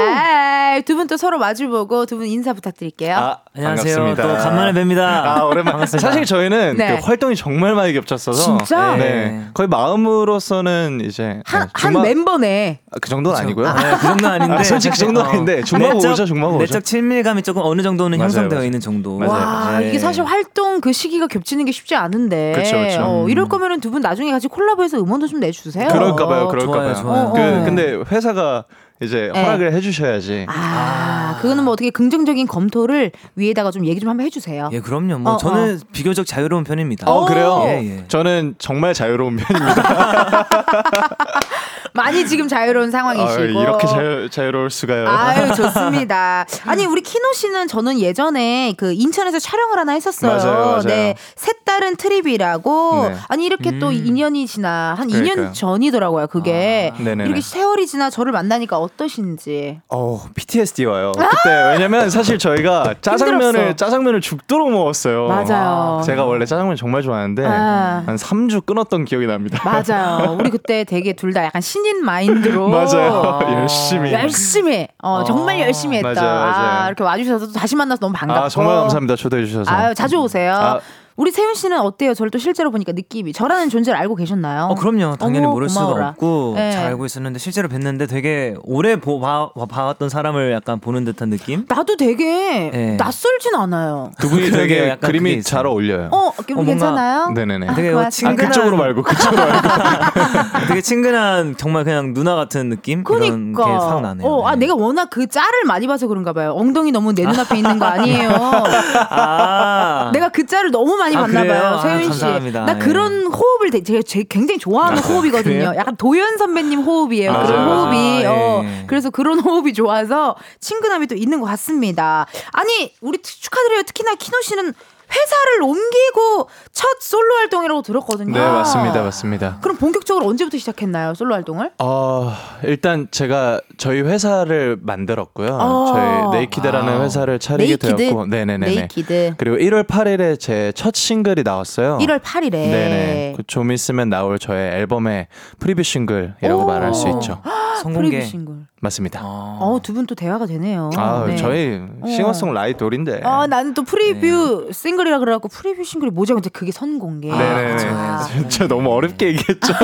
에이, 두분 또 서로 마주보고 두 분 인사 부탁드릴게요. 아, 안녕하세요 반갑습니다. 또 간만에 뵙니다 아 오랜만. 사실 저희는 네. 그 활동이 정말 많이 겹쳤어서 진짜? 네, 네. 거의 마음으로서는 이제 한, 네, 한 중마- 멤버네. 아, 그 정도는 아니고요. 네, 그 정도는 [LAUGHS] 아닌데 아, 솔직히 그 정도는 아닌데 중마고 내적- 오죠, 중마고 오죠. 내적 친밀감이 조금 어느 정도는 맞아요, 형성되어 맞아요. 있는 정도 맞아요. 와, 네. 이게 사실 활동 그 시기가 겹치는 게 쉽지 않은데. 그쵸. 어, 이럴 거면은 두 분 나중에 같이 콜라보해서 음원도 좀 내주세요. 그럴까 봐요, 그럴까 봐요. 좋아요. 그 어, 어. 근데 회사가 이제 네. 허락을 해주셔야지. 아, 그거는 뭐 어떻게 긍정적인 검토를 위에다가 좀 얘기 좀 한번 해주세요. 예 그럼요 뭐 어, 저는 비교적 자유로운 편입니다 어 그래요? 예, 예. 저는 정말 자유로운 편입니다. [LAUGHS] 많이 지금 자유로운 아, 상황이시고. 이렇게 자유, 자유로울 수가요? 아유 [LAUGHS] 좋습니다. 아니 우리 키노 씨는 저는 예전에 그 인천에서 촬영을 하나 했었어요. 맞아요, 맞아요. 네, 색다른 트립이라고. 네. 아니 이렇게 또 음. 2년이 지나 한 그러니까요. 2년 전이더라고요. 그게 아. 이렇게 세월이 지나 저를 만나니까 어떠신지. 어, PTSD 와요. 그때 왜냐면 사실 저희가 짜장면을 힘들었어. 짜장면을 죽도록 먹었어요. 맞아요. 제가 원래 짜장면 정말 좋아하는데 아. 한 3주 끊었던 기억이 납니다. 맞아요. 우리 [LAUGHS] 그때 되게 둘 다 약간 신인 신인 마인드로 [LAUGHS] 맞아요. 아. [LAUGHS] 열심히. 열심히 어 정말 열심히 했다. 맞아요, 맞아요. 아, 이렇게 와주셔서 또 다시 만나서 너무 반갑고. 아 정말 감사합니다 초대해 주셔서. 아유 자주 오세요. 아. 우리 세윤 씨는 어때요? 저를 또 실제로 보니까 느낌이 저라는 존재를 알고 계셨나요? 어, 그럼요. 당연히 어머, 모를 고마워라. 수가 없고 네. 잘 알고 있었는데 실제로 뵀는데 되게 오래 보, 봐, 봐왔던 사람을 약간 보는 듯한 느낌? 나도 되게 네. 낯설진 않아요. 두 분이. 되게 약간 그림이. 잘 어울려요. 어, 기분 뭔가- 괜찮아요? 네네네. 아, 되게. 아 친근한- 그쪽으로 말고 그쪽으로 말고. [LAUGHS] 되게 친근한 정말 그냥 누나 같은 느낌? 이런 게 그러니까. 싹 나네요. 어, 아, 네. 내가 워낙 그 짤을 많이 봐서 그런가 봐요. 엉덩이 너무 내 눈앞에 있는 거 아니에요. [LAUGHS] 아, 내가 그 짤을 너무 많이 아, 봤나 그래요? 봐요, 아, 세윤 씨. 감사합니다. 나 예. 그런 호흡을 되게 제가 제- 굉장히 좋아하는 호흡이거든요. 그래요? 약간 도현 선배님 호흡이에요. 맞아요, 그런. 호흡이. 아, 어, 예. 그래서 그런 호흡이 좋아서 친근함이 또 있는 것 같습니다. 아니, 우리 축하드려요. 특히나 키노 씨는 회사를 옮기고 첫 솔로 활동이라고 들었거든요. 네 맞습니다 맞습니다. 그럼 본격적으로 언제부터 시작했나요, 솔로 활동을? 어, 일단 제가 저희 회사를 만들었고요. 어. 저희 네이키드라는 wow. 회사를 차리게 네이키드? 되었고, 네 네 네. 네이키드. 그리고 1월 8일에 제 첫 싱글이 나왔어요. 1월 8일에. 네네. 그좀 있으면 나올 저의 앨범의 preview 싱글이라고 오. 말할 수 있죠. 선공개. preview 싱글. 맞습니다. 어, 두 분 또 대화가 되네요. 아, 네. 저희 어. 싱어송라이터인데. 아, 나는 또 preview 네. 싱글이라 그래갖고 preview 싱글이 뭐죠? 근데 그게 선공개. 네네. 그쵸. [LAUGHS] 진짜 너무 어렵게 얘기했죠. [LAUGHS]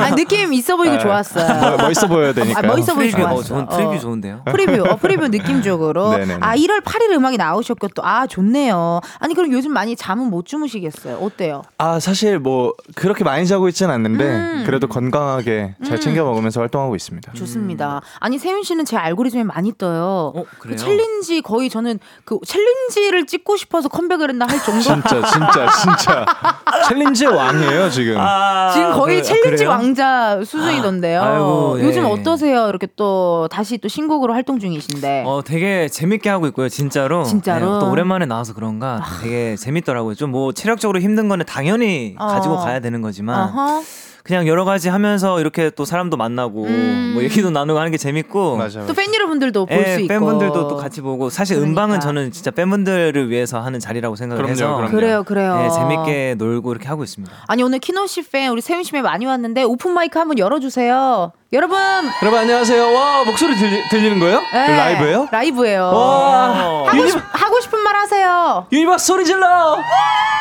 아, 느낌 있어 보이고 네. 좋았어요. 멋- 멋있어 보여야 되니까. 아, 멋있어 보이고 좋았어. 어, 좋은 preview 어. 좋은데요? preview, 어, preview 느낌적으로. 네네네. 아, 1월 8일 음악이 나오셨고 또, 아, 좋네요. 아니, 그럼 요즘 많이 잠은 못 주무시겠어요? 어때요? 아 사실 뭐 그렇게 많이 자고 있진 않는데 음. 그래도 건강하게 잘 챙겨 먹으면서 활동하고 있습니다. 좋습니다. 아니, 세운 씨는 제 알고리즘에 많이 떠요. 어, 그? 챌린지 거의 저는 그 챌린지를 찍고 싶어서 컴백을 했나 할 정도. 진짜 진짜 진짜 [LAUGHS] 챌린지 왕이에요 지금. 아, 지금 거의 그래- 챌린지 그래요? 왕자 수준이던데요. 아이고, 예. 요즘 어떠세요? 이렇게 또 다시 또 신곡으로 활동 중이신데. 어, 되게 재밌게 하고 있고요, 진짜로. 진짜로? 네, 또 오랜만에 나와서 그런가 되게 재밌더라고요. 좀 뭐 체력적으로 힘든 거는 당연히 어. 가지고 가야 되는 거지만 어허. 그냥 여러 가지 하면서 이렇게 또 사람도 만나고 음. 뭐 얘기도 나누고 하는 게 재밌고 맞아요. 또 팬 여러분들도 볼 예, 수 있고. 팬분들도 또 같이 보고 사실 그러니까. 음방은 저는 진짜 팬분들을 위해서 하는 자리라고 생각을 그럼요, 해서 그럼요. 그래요, 그래요. 네, 재밌게 놀고 이렇게 하고 있습니다. 아니 오늘 키노 씨 팬 우리 세운 씨 팬 많이 왔는데 open mic 한번 열어주세요. 여러분. 여러분 안녕하세요. 와 목소리 들리, 들리는 거예요? 네, 라이브예요? 라이브예요. 와 하고, 유니, 싶, 하고 싶은 말 하세요. 유니버스 소리 질러.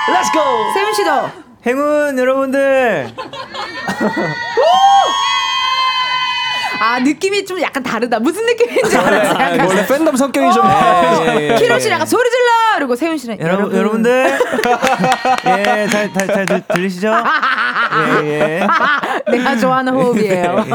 Let's go. 세윤 씨도. 행운 여러분들 아 느낌이 좀 약간 다르다. 무슨 느낌인지 알았지? 약간. 원래 팬덤 성격이 좀. 예, 예, 키노 예. 씨는 약간 소리 질러. 그리고 세윤 씨는 여러분 여러분들 예잘잘 잘 들리시죠? 예 예. [LAUGHS] 내가 좋아하는 호흡이에요.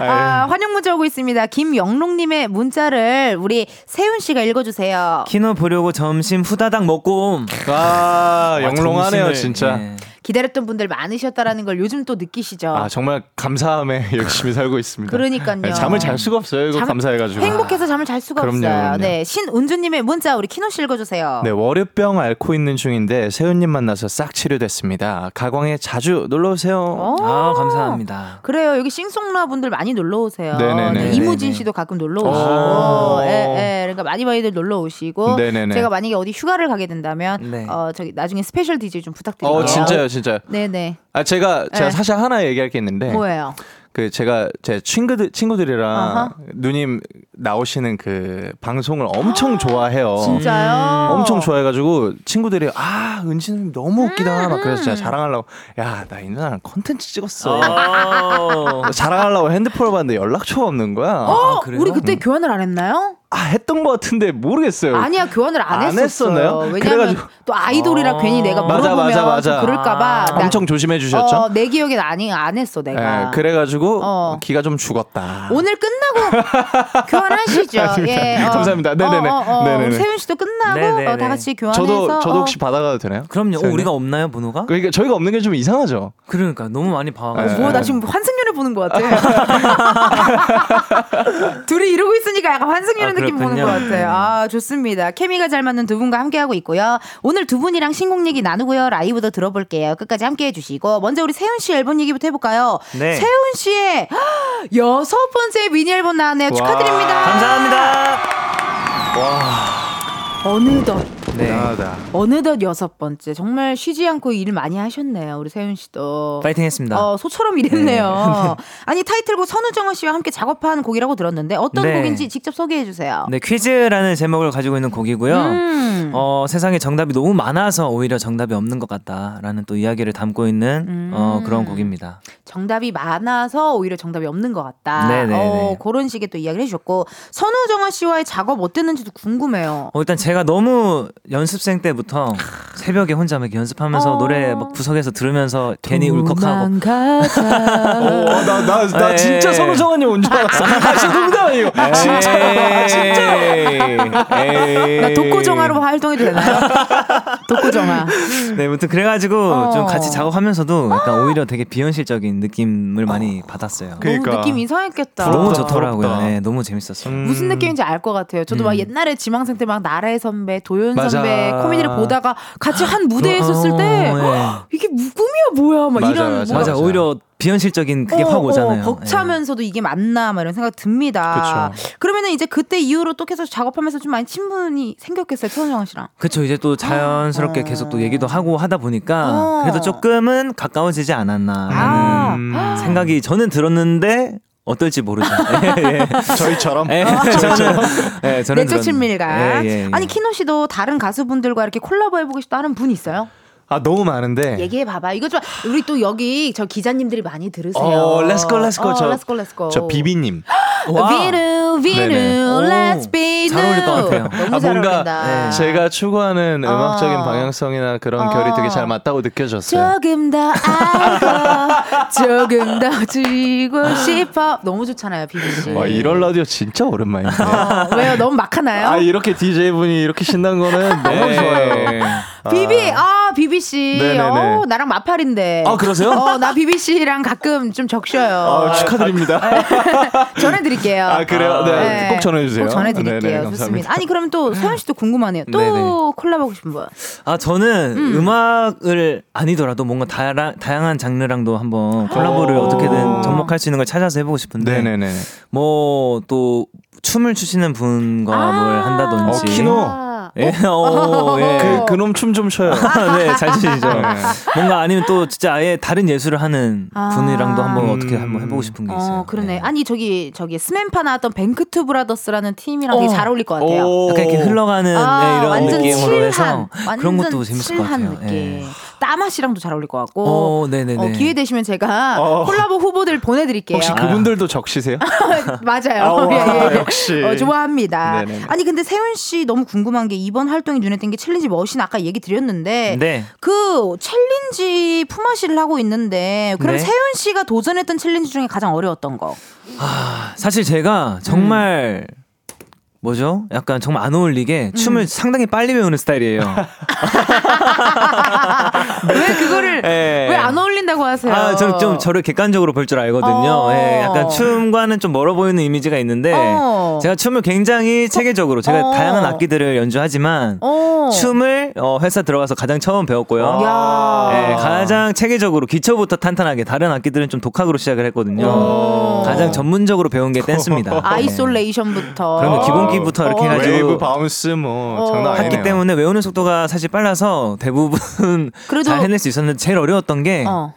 예. 아, 환영 문자 오고 있습니다. 김영롱님의 문자를 우리 세윤 씨가 읽어주세요. 키노 보려고 점심 후다닥 먹고 옴. 아 영롱하네요 점심을, 진짜. 예. 기다렸던 분들 많으셨다라는 걸 요즘 또 느끼시죠. 아 정말 감사함에 [LAUGHS] 열심히 살고 있습니다. 그러니까요. 네, 잠을 잘 수가 없어요. 이거 잠- 감사해가지고. 행복해서 잠을 잘 수가 그럼요, 없어요. 그럼요. 네, 신운주님의 문자 우리 키노 씨 읽어주세요. 네, 월요병 앓고 있는 중인데 세운님 만나서 싹 치료됐습니다. 가광에 자주 놀러 오세요. 어? 아 감사합니다. 그래요. 여기 싱송라 분들 많이 놀러 오세요. 네네네. 네, 이무진. 씨도 가끔 놀러 오. 오시고, 예, 예. 그러니까 많이 많이들 놀러 오시고, 네네네. 제가 만약에 어디 휴가를 가게 된다면, 네. 어 저기 나중에 special DJ 좀 부탁드릴게요. 어 진짜요, 진짜요. 네네. 아 제가 제가 네. 사실 하나 얘기할 게 있는데 뭐예요? 그 제가 제 친구들 친구들이랑 아하. 누님 나오시는 그 방송을 엄청 좋아해요. 진짜요? 엄청 좋아해가지고 친구들이 아 은지는 너무 웃기다 막 그래서 음. 제가 자랑하려고 야나이 누나랑 컨텐츠 찍었어. 어. 자랑하려고 핸드폰을 봤는데 연락처가 없는 거야. 어, 그래요? 우리 그때 교환을 안 했나요? 아 했던 것 같은데 모르겠어요. 아니야 교환을 안, 안 했었어요. 했었나요? 왜냐면 그래가지고- 또 아이돌이라 어. 괜히 내가 맞아 물어보면 맞아 맞아. 좀 그럴까봐 나- 엄청 조심해 주셨죠. 어, 내 기억엔 아니 안 했어 내가. 예, 그래가지고 어. 기가 좀 죽었다. 오늘 끝나고 교환하시죠. [LAUGHS] 예, 어. 감사합니다. 네네네. 어, 어, 어. 네네네. 세윤 씨도 끝나고 네네네. 어, 다 같이 교환해서. 저도 저도 어. 혹시 받아가도 되나요? 그럼요. 어, 세훈이? 우리가 없나요 번호가? 그러니까 저희가 없는 게 좀 이상하죠. 그러니까 너무 많이 봐가지고. 뭐, 나 지금 환승연애 보는 것 같아. [LAUGHS] [LAUGHS] 둘이 이러고 있으니까 약간 환승연애 아, 느낌 보는 그렇군요. 것 같아요. 아, 좋습니다. 케미가 잘 맞는 두 분과 함께하고 있고요. 오늘 두 분이랑 신곡 얘기 나누고요. 라이브도 들어볼게요. 끝까지 함께 해주시고. 먼저 우리 세훈 씨 앨범 얘기부터 해볼까요? 네. 세훈 씨의 [GASPS] 여섯 번째 미니 앨범 나왔네요. 축하드립니다. 감사합니다. 어느덧 네. 대단하다. 어느덧 여섯 번째. 정말 쉬지 않고 일 많이 하셨네요. 우리 세윤 씨도. 파이팅 했습니다. 어, 소처럼 일했네요. [LAUGHS] 아니 타이틀곡 선우정아 씨와 함께 작업한 곡이라고 들었는데 어떤 네. 곡인지 직접 소개해 주세요. 네, 퀴즈라는 제목을 가지고 있는 곡이고요. 음. 어, 세상에 정답이 너무 많아서 오히려 정답이 없는 것 같다라는 또 이야기를 담고 있는 음. 어, 그런 곡입니다. 정답이 많아서 오히려 정답이 없는 것 같다. 네네네. 어, 그런 식의 또 이야기를 해주셨고 선우정아 씨와의 작업 어땠는지도 궁금해요. 어, 일단 제가 너무 연습생 때부터 새벽에 혼자 막 연습하면서 어. 노래 막 구석에서 들으면서 괜히 울컥하고 도망가자. 나, 나, 나 에이. 진짜 선우정아님 온 줄 알았어. 아, 진짜 아니에요. 진짜, 진짜. 에이. 나 독고정화로 활동해도 되나요? [LAUGHS] 독고정화. 네, 아무튼 그래가지고 어. 좀 같이 작업하면서 약간 오히려 되게 비현실적인 느낌을 많이 받았어요. 그러니까. 너무 느낌 이상했겠다. 너무 부럽다, 좋더라고요. 네, 너무 재밌었어요. 음. 무슨 느낌인지 알 것 같아요. 저도 막 옛날에 지망생 때 막 나라의 선배, 도연 맞아. 선배 코미디를 보다가 같이 한 무대에 어, 있었을 때 네. [GASPS] 이게 꿈이야 뭐야 막 맞아, 이런 맞아. 맞아, 오히려 비현실적인 그게 어, 확 오잖아요. 어, 벅차면서도 이게 맞나 막 이런 생각 듭니다. 그쵸. 그러면은 이제 그때 이후로 또 계속 작업하면서 좀 많이 친분이 생겼겠어요, 천정아 씨랑. 그쵸 이제 또 자연스럽게 어. 계속 또 얘기도 하고 하다 보니까 어. 그래도 조금은 가까워지지 않았나라는 아. 음. 생각이 저는 들었는데 어떨지 모르죠. [LAUGHS] 예, 예. 저희처럼. 예, 저는 예, 저는 내적 친밀감. 예, 예, 예. 아니 키노 씨도 다른 가수분들과 이렇게 콜라보 해보고 싶다 하는 분 있어요? 아, 너무 많은데. 얘기해 봐봐. 이거 좀 우리 또 여기 저 기자님들이 많이 들으세요. 어, let's go, let's go. 어, 저, let's go, let's go. 저 비비님. 와. 비누 비누. 오, let's be 잘 어울릴 것 같아요. 너무 아, 잘 뭔가 어울린다. 네. 제가 추구하는 어. 음악적인 방향성이나 그런 어. 결이 되게 잘 맞다고 느껴졌어요. 조금 더 알고 [LAUGHS] 조금 더 주고 싶어 너무 좋잖아요 비비 씨. 와, 이런 라디오 진짜 오랜만인데. 어, 왜요? 너무 막 하나요? 아, 이렇게 DJ 분이 이렇게 신난 거는 [LAUGHS] 너무 네. 좋아요. 비비, 아 비비 씨, 네네네. 어 나랑 마팔인데. 아, 그러세요? 어, 나 비비 씨랑 가끔 좀 적셔요. 아, 축하드립니다. [LAUGHS] 전해드릴게요. 아, 그래요? 네. 네. 꼭 전해주세요. 꼭 전해드릴게요. 네네, 좋습니다. 감사합니다. 아니 그럼 또 소연 씨도 궁금하네요. 또 네네. 콜라보하고 싶은 분. 아 저는 음. 악을 아니더라도 뭔가 다양, 다양한 장르랑도 한번 콜라보를 오. 어떻게든 접목할 수 있는 걸 찾아서 해보고 싶은데 네네네. 뭐또 춤을 추시는 분과 아. 뭘 한다든지 어, 키노. 아. 예, 어, 예. 그, 그놈 춤 좀 춰요. [LAUGHS] 네, 잘 추시죠. 네. 뭔가 아니면 또 진짜 아예 다른 예술을 하는 아. 분이랑도 한번 음. 어떻게 한번 해보고 싶은 게 있어요. 어, 그러네. 네. 아니 저기 저기 스맨파 나왔던 뱅크투 브라더스라는 팀이랑 되게 어. 잘 어울릴 것 같아요. 오. 약간 이렇게 흘러가는 아, 네, 이런 완전 느낌으로 칠한, 해서 그런 것도 재밌을 것 같아요. 느낌. 예. 따마 씨랑도 잘 어울릴 것 같고. 어, 네네네. 어, 기회 되시면 제가 어. 콜라보 후보들 보내드릴게요. 혹시 그분들도 적시세요? [LAUGHS] 맞아요. 아, 와, 예, 예. 역시. 어, 좋아합니다. 네네네. 아니 근데 세운 씨 너무 궁금한 게 이번 활동이 눈에 띈 게 챌린지 machine 아까 얘기 드렸는데 네. 그 챌린지 품앗이를 하고 있는데 그럼 네. 세운 씨가 도전했던 챌린지 중에 가장 어려웠던 거? 아, 사실 제가 정말 뭐죠? 약간 정말 안 어울리게 춤을 상당히 빨리 배우는 스타일이에요. [LAUGHS] 왜 그거를 예. 왜안 어울린다고 하세요? 아, 저는 좀 저를 객관적으로 볼 줄 알거든요. 어. 예, 약간 춤과는 좀 멀어 보이는 이미지가 있는데 어. 제가 춤을 굉장히 체계적으로 제가 어. 다양한 악기들을 연주하지만 어. 춤을 어, 회사 들어가서 가장 처음 배웠고요. 야. 예, 가장 체계적으로 기초부터 탄탄하게 다른 악기들은 좀 독학으로 시작을 했거든요. 어. 가장 전문적으로 배운 게 댄스입니다. 예. [LAUGHS] isolation부터 그러면 기본기부터 이렇게 어. 해가지고 웨이브 bounce 뭐 어. 장난 아니네요. 했기 때문에 외우는 속도가 사실 빨라서 대부분 그래도- 잘 해낼 수 있었는데 제일 어려웠던 게 어.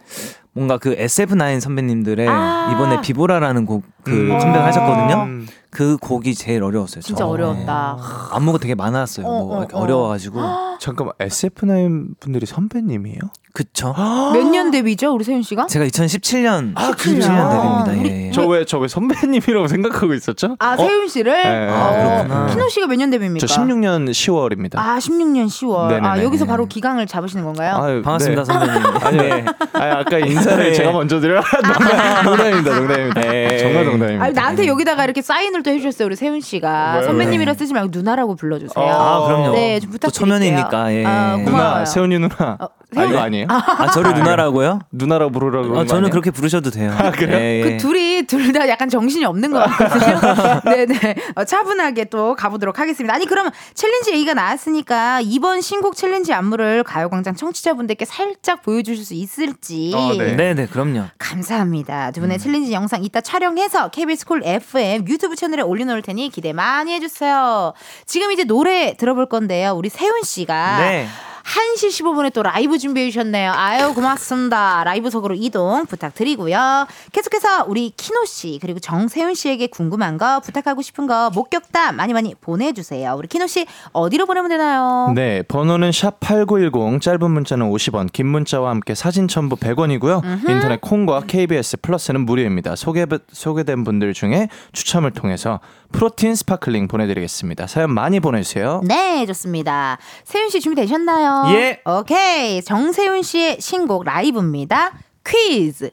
뭔가 그 SF9 선배님들의 아. 이번에 비보라라는 곡그 음. 컴백을 하셨거든요. 음. 그 곡이 제일 어려웠어요. 진짜 저. 어려웠다. 네. 안무가 되게 많았어요. 어, 뭐 어, 어. 어 려워가지고 잠깐만 SF9 분들이 선배님이에요? 그쵸. [GASPS] 몇 년 데뷔죠, 우리 세운 씨가? 제가 2017년 아, 17년 그래요? 데뷔입니다. 예, 예. 저왜 저 왜 선배님이라고 생각하고 있었죠? 아, 세훈 씨를? 네. 어, 아, 그렇구나. 키노 씨가 몇 년 데뷔입니까? 저 16년 10월입니다. 아, 16년 10월. 아, 네네네. 여기서 바로 기강을 잡으시는 건가요? 아유, 반갑습니다 네. 선배님. [LAUGHS] 아니, 네. 아니 아까 인사를 네. 제가 먼저 드려 농담, 농담입니다, 농담입니다. 네. 정말 농담입니다. 아니, 나한테 여기다가 이렇게 사인을 또 해주셨어요, 우리 세훈 씨가. 왜, 선배님이라 쓰지 말고 누나라고 불러주세요. 어. 아 그럼요. 네, 좀또 부탁드릴게요. 초면이니까. 예. 아, 고마워요. 누나 세운이 누나. 어, 아 이거 아니에요? 아 저를 누나라고요? 누나라고 부르라고 거 저는? 그렇게 부르셔도 돼요. 그래요? 예, 예. 그 둘이 둘 다 약간 정신이 없는 것 같거든요. 네네. [LAUGHS] 어, 차분하게 또 가보도록 하겠습니다. 아니, 그러면 챌린지 얘기가 나왔으니까 이번 신곡 챌린지 안무를 가요광장 청취자분들께 살짝 보여주실 수 있을지. 어, 네. 네, 네, 그럼요. 감사합니다. 두 분의 챌린지 영상 이따 촬영해서 KBS Cool FM 유튜브 채널에 올려놓을 테니 기대 많이 해주세요. 지금 이제 노래 들어볼 건데요. 우리 세운 씨가 네. 1시 15분에 또 라이브 준비해 주셨네요. 아유, 고맙습니다. 라이브석으로 이동 부탁드리고요. 계속해서 우리 키노 씨, 그리고 정세운 씨에게 궁금한 거, 부탁하고 싶은 거, 목격담 많이 많이 보내주세요. 우리 키노 씨, 어디로 보내면 되나요? 네, 번호는 샵 8910, 짧은 문자는 50원, 긴 문자와 함께 사진 첨부 100원이고요. 인터넷 콩과 KBS 플러스는 무료입니다. 소개, 소개된 분들 중에 추첨을 통해서 protein sparkling 보내드리겠습니다. 사연 많이 보내주세요. 네, 좋습니다. 세운 씨 준비되셨나요? 예. 오케이. 정세운 씨의 신곡 라이브입니다. 퀴즈.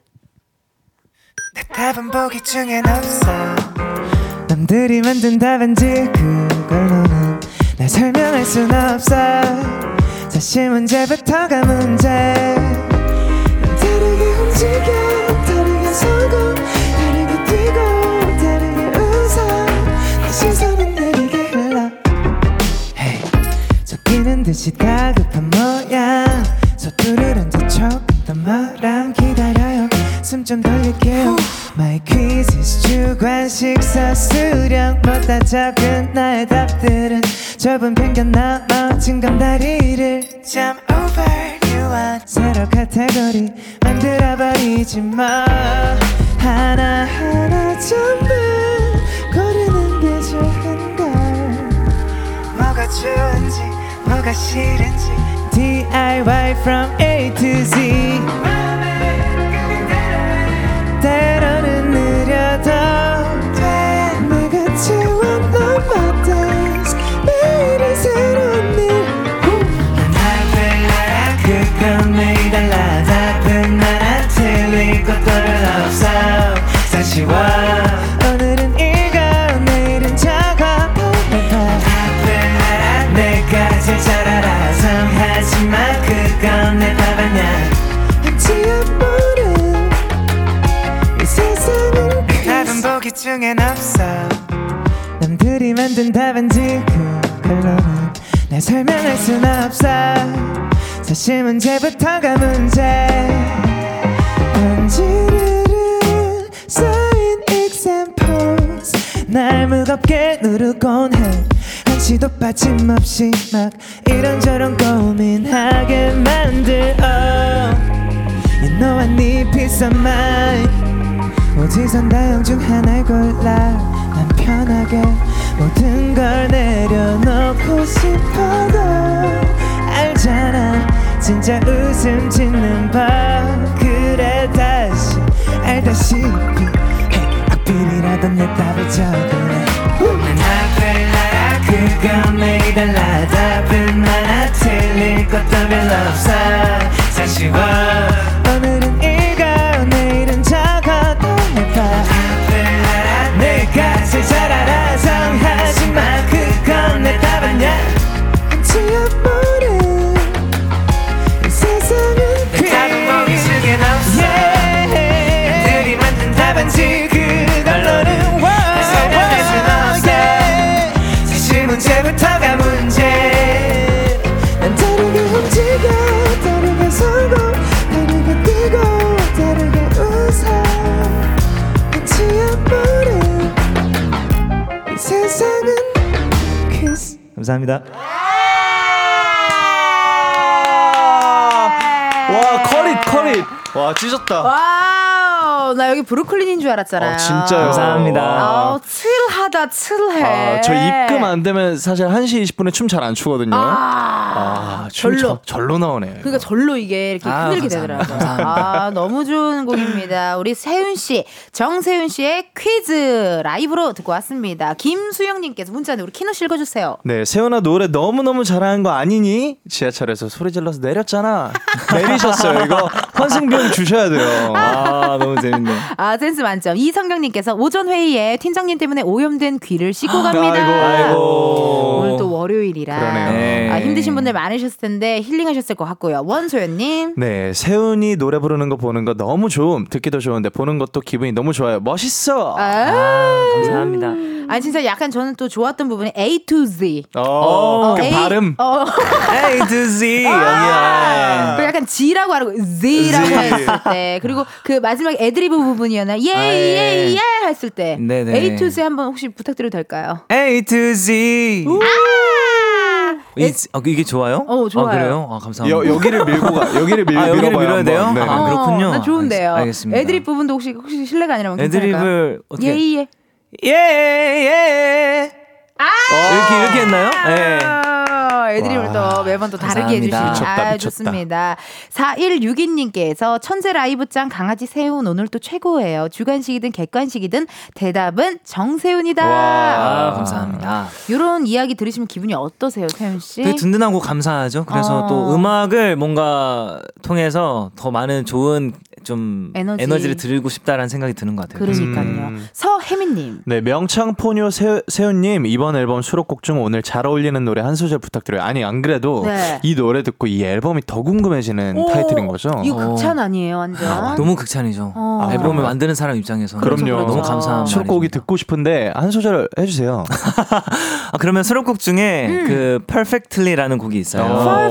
답은 보기 중엔 없어 남들이 만든 답인지 그걸로는 날 설명할 순 없어 사실 문제부터가 문제 난 다르게 움직여 다르게 서고 섞이는 듯이 다급한 모양 서투르는 척했던 말랑 기다려요. 숨 좀 돌릴게요. My quiz is 주관식 서술형보다 적은 나의 답들은 좁은 편견 넘어진 감다리를. Jump over you 새로 카테고리 만들어버리지 마 하나하나 전부 고르는 게 좋은 걸. 뭐가 좋은지 뭐가 싫은지. DIY from A to Z. 때로는 느려도 돼. 내가 채워놓 중엔 없어 남들이 만든 답인지 그걸로는 날 설명할 순 없어. 사실 문제부터가 문제. 번지르르 쌓인 examples. 날 무겁게 누르곤 해. 한시도 빠짐없이 막 이런저런 고민하게 만들어. You know I need peace of mind 어디선 다영 중 하나를 골라. 난 편하게 모든 걸 내려놓고 싶어도 알잖아. 진짜 웃음 짓는 법. 그래 다시 알다시피. hey, 악필이라도 내 답을 알아 그건 매일 달라 답은 하나 틀릴 것도 별로 없어. 사실 오늘은 감사합니다. 와, 커릿, 커릿. 와, 찢었다. 와우, 나 여기 브루클린인 줄 알았잖아요. 아, 진짜요. 감사합니다. 아우, chill하다, chill해. 아, 저 입금 안 되면 사실 1시 20분에 춤 잘 안 추거든요. 아, 아, 춤 절로. 저, 절로 나오네. 그러니까 절로 이게 이렇게 아, 흔들게 감사합니다. 되더라고요. 아, 너무 좋은 곡입니다. 우리 세운 씨, 정세운 씨의 퀴즈 라이브로 듣고 왔습니다. 김수영 님께서 문자는 우리 키노 씨 읽어 주세요. 네, 세훈아 노래 너무너무 잘하는 거 아니니? 지하철에서 소리 질러서 내렸잖아. [LAUGHS] 내리셨어요. 이거 환승비용 주셔야 돼요. 아, 너무 재밌네. 아, 센스 만점. 이성경 님께서 오전 회의에 팀장님 때문에 오염된 귀를 씻고 갑니다. 아이고, 아이고. 오늘 또또 월요일이라 그러네요. 네. 아, 힘드신 분들 많으셨을 텐데 힐링하셨을 것 같고요. 원소연님. 네, 세훈이 노래 부르는 거 보는 거 너무 좋음. 듣기도 좋은데 보는 것도 기분이 너무 좋아요. 멋있어. 아, 감사합니다. 아 진짜 약간 저는 또 좋았던 부분이 A to Z. 어, 그 A- 발음. 어, [LAUGHS] A to Z 그 여기야. 약간 G라고 하고 Z라고 Z. 했을 때 그리고 그 마지막 애드리브 부분이었나 아, 예. 예예예 했을 때 네네. A to Z 한번 혹시 부탁드려도 될까요? A to Z. 아! 이, 어, 이게 좋아요? 어, 좋아요. 아, 그래요? 아, 감사합니다. 여, 여기를 밀고 가. 여기를 밀, 아, 여기를 밀어야 돼요? 네. 아, 그렇군요. 어, 나 좋은데요. 알- 알겠 습니다. 애드립 부분도 혹시 혹시 실례가 아니라면? 애드립을 어떻게? 예예. 예, 예. 아! 이렇게 이렇게 했나요? 애드립을 또 매번 또 다르게. 해주시니 아. 좋습니다. 4162님께서 천재 라이브짱 강아지 세훈 오늘 또 최고예요. 주관식이든 객관식이든 대답은 정세훈이다. 아, 감사합니다. 이런 이야기 들으시면 기분이 어떠세요, 세훈 씨? 되게 든든하고 감사하죠. 그래서 어. 또 음악을 뭔가 통해서 더 많은 좋은 좀 에너지. 에너지. 를 드리고 싶다라는 생각이 드는 것 같아요. 그러니까요. 음. 서혜민님. 네, 명창 포뇨 세, 세훈님 이번 앨범 수록곡 중 오늘 잘 어울리는 노래 한 소절 부탁드려요. 아니 안 그래도 네. 이 노래 듣고 이 앨범이 더 궁금해지는 오, 타이틀인 거죠. 이거 어. 극찬 아니에요, 완전. 너무 극찬이죠. 어. 앨범을 만드는 사람 입장에서 그럼요. 너무 감사한 수록곡이 말입니다. 듣고 싶은데 한 소절 해주세요. [LAUGHS] 아, 그러면 수록곡 중에 음. 그 Perfectly라는 곡이 있어요.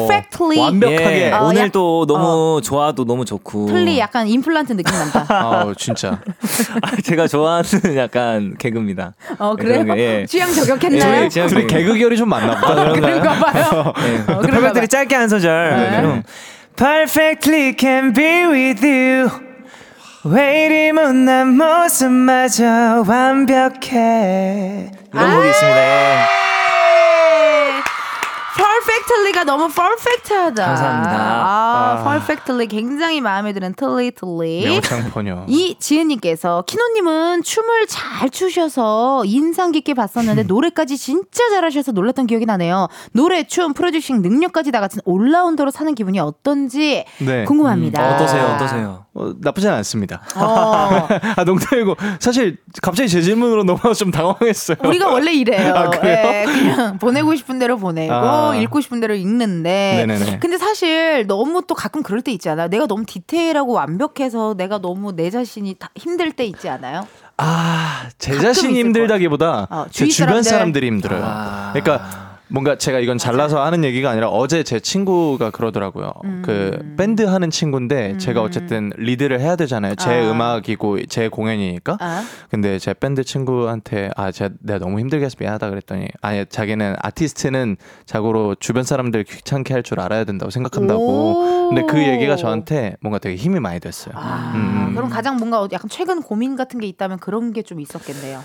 Perfectly. 완벽하게. 예, 어, 오늘 약- 또 너무 좋아도 너무 좋고. 틀리 약간 임플란트 느낌 난다. [LAUGHS] 아 진짜. [LAUGHS] 아, 제가 좋아하는 약간 개그입니다. 어, 그래요? 게, 예. 취향 저격했나요? 예, 취향 둘이 저격. 개그 결이 좀 많나 보다. 그런가 봐요. 네. [LAUGHS] 어, 봐요. 짧게 한 소절. 네. 그럼 Perfectly can be with you. 왜 이리 못난 모습마저 완벽해. 이런 곡이 있습니다. 예. Perfectly가 너무 perfect하다. 감사합니다. 아, perfectly 굉장히 마음에 드는 틀리 틀리. 명창포뇨. 이 지은님께서 키노님은 춤을 잘 추셔서 인상 깊게 봤었는데 노래까지 진짜 잘하셔서 놀랐던 기억이 나네요. 노래, 춤, 프로듀싱 능력까지 다 같은 올라운더로 사는 기분이 어떤지 네. 궁금합니다. 음, 어떠세요? 어떠세요? 어, 나쁘진 않습니다. 어, [LAUGHS] 아 농담이고 사실 갑자기 제 질문으로 넘어가 좀 당황했어요. 우리가 원래 이래요. 아, 그래요? 예, 그냥 보내고 싶은 대로 보내고 아. 읽고 싶은 대로 읽는데. 네네네. 근데 사실 너무 또 가끔 그럴 때 있지 않아요? 내가 너무 디테일하고 완벽해서 내가 너무 내 자신이 다 힘들 때 있지 않아요? 아, 제 자신이 힘들다기보다 어, 제 주위 주변 사람들. 사람들 이 힘들어요. 아. 그러니까 뭔가 제가 이건 잘라서 하는 얘기가 아니라 어제 제 친구가 그러더라고요. 음. 그 밴드 하는 친구인데 제가 어쨌든 리드를 해야 되잖아요. 제 아. 음악이고 제 공연이니까. 아. 근데 제 밴드 친구한테 아, 제가 내가 너무 힘들게 해서 미안하다 그랬더니 아니 자기는 아티스트는 자고로 주변 사람들 귀찮게 할 줄 알아야 된다고 생각한다고. 오. 근데 그 얘기가 저한테 뭔가 되게 힘이 많이 됐어요. 아, 음, 음. 그럼 가장 뭔가 약간 최근 고민 같은 게 있다면 그런 게 좀 있었겠네요.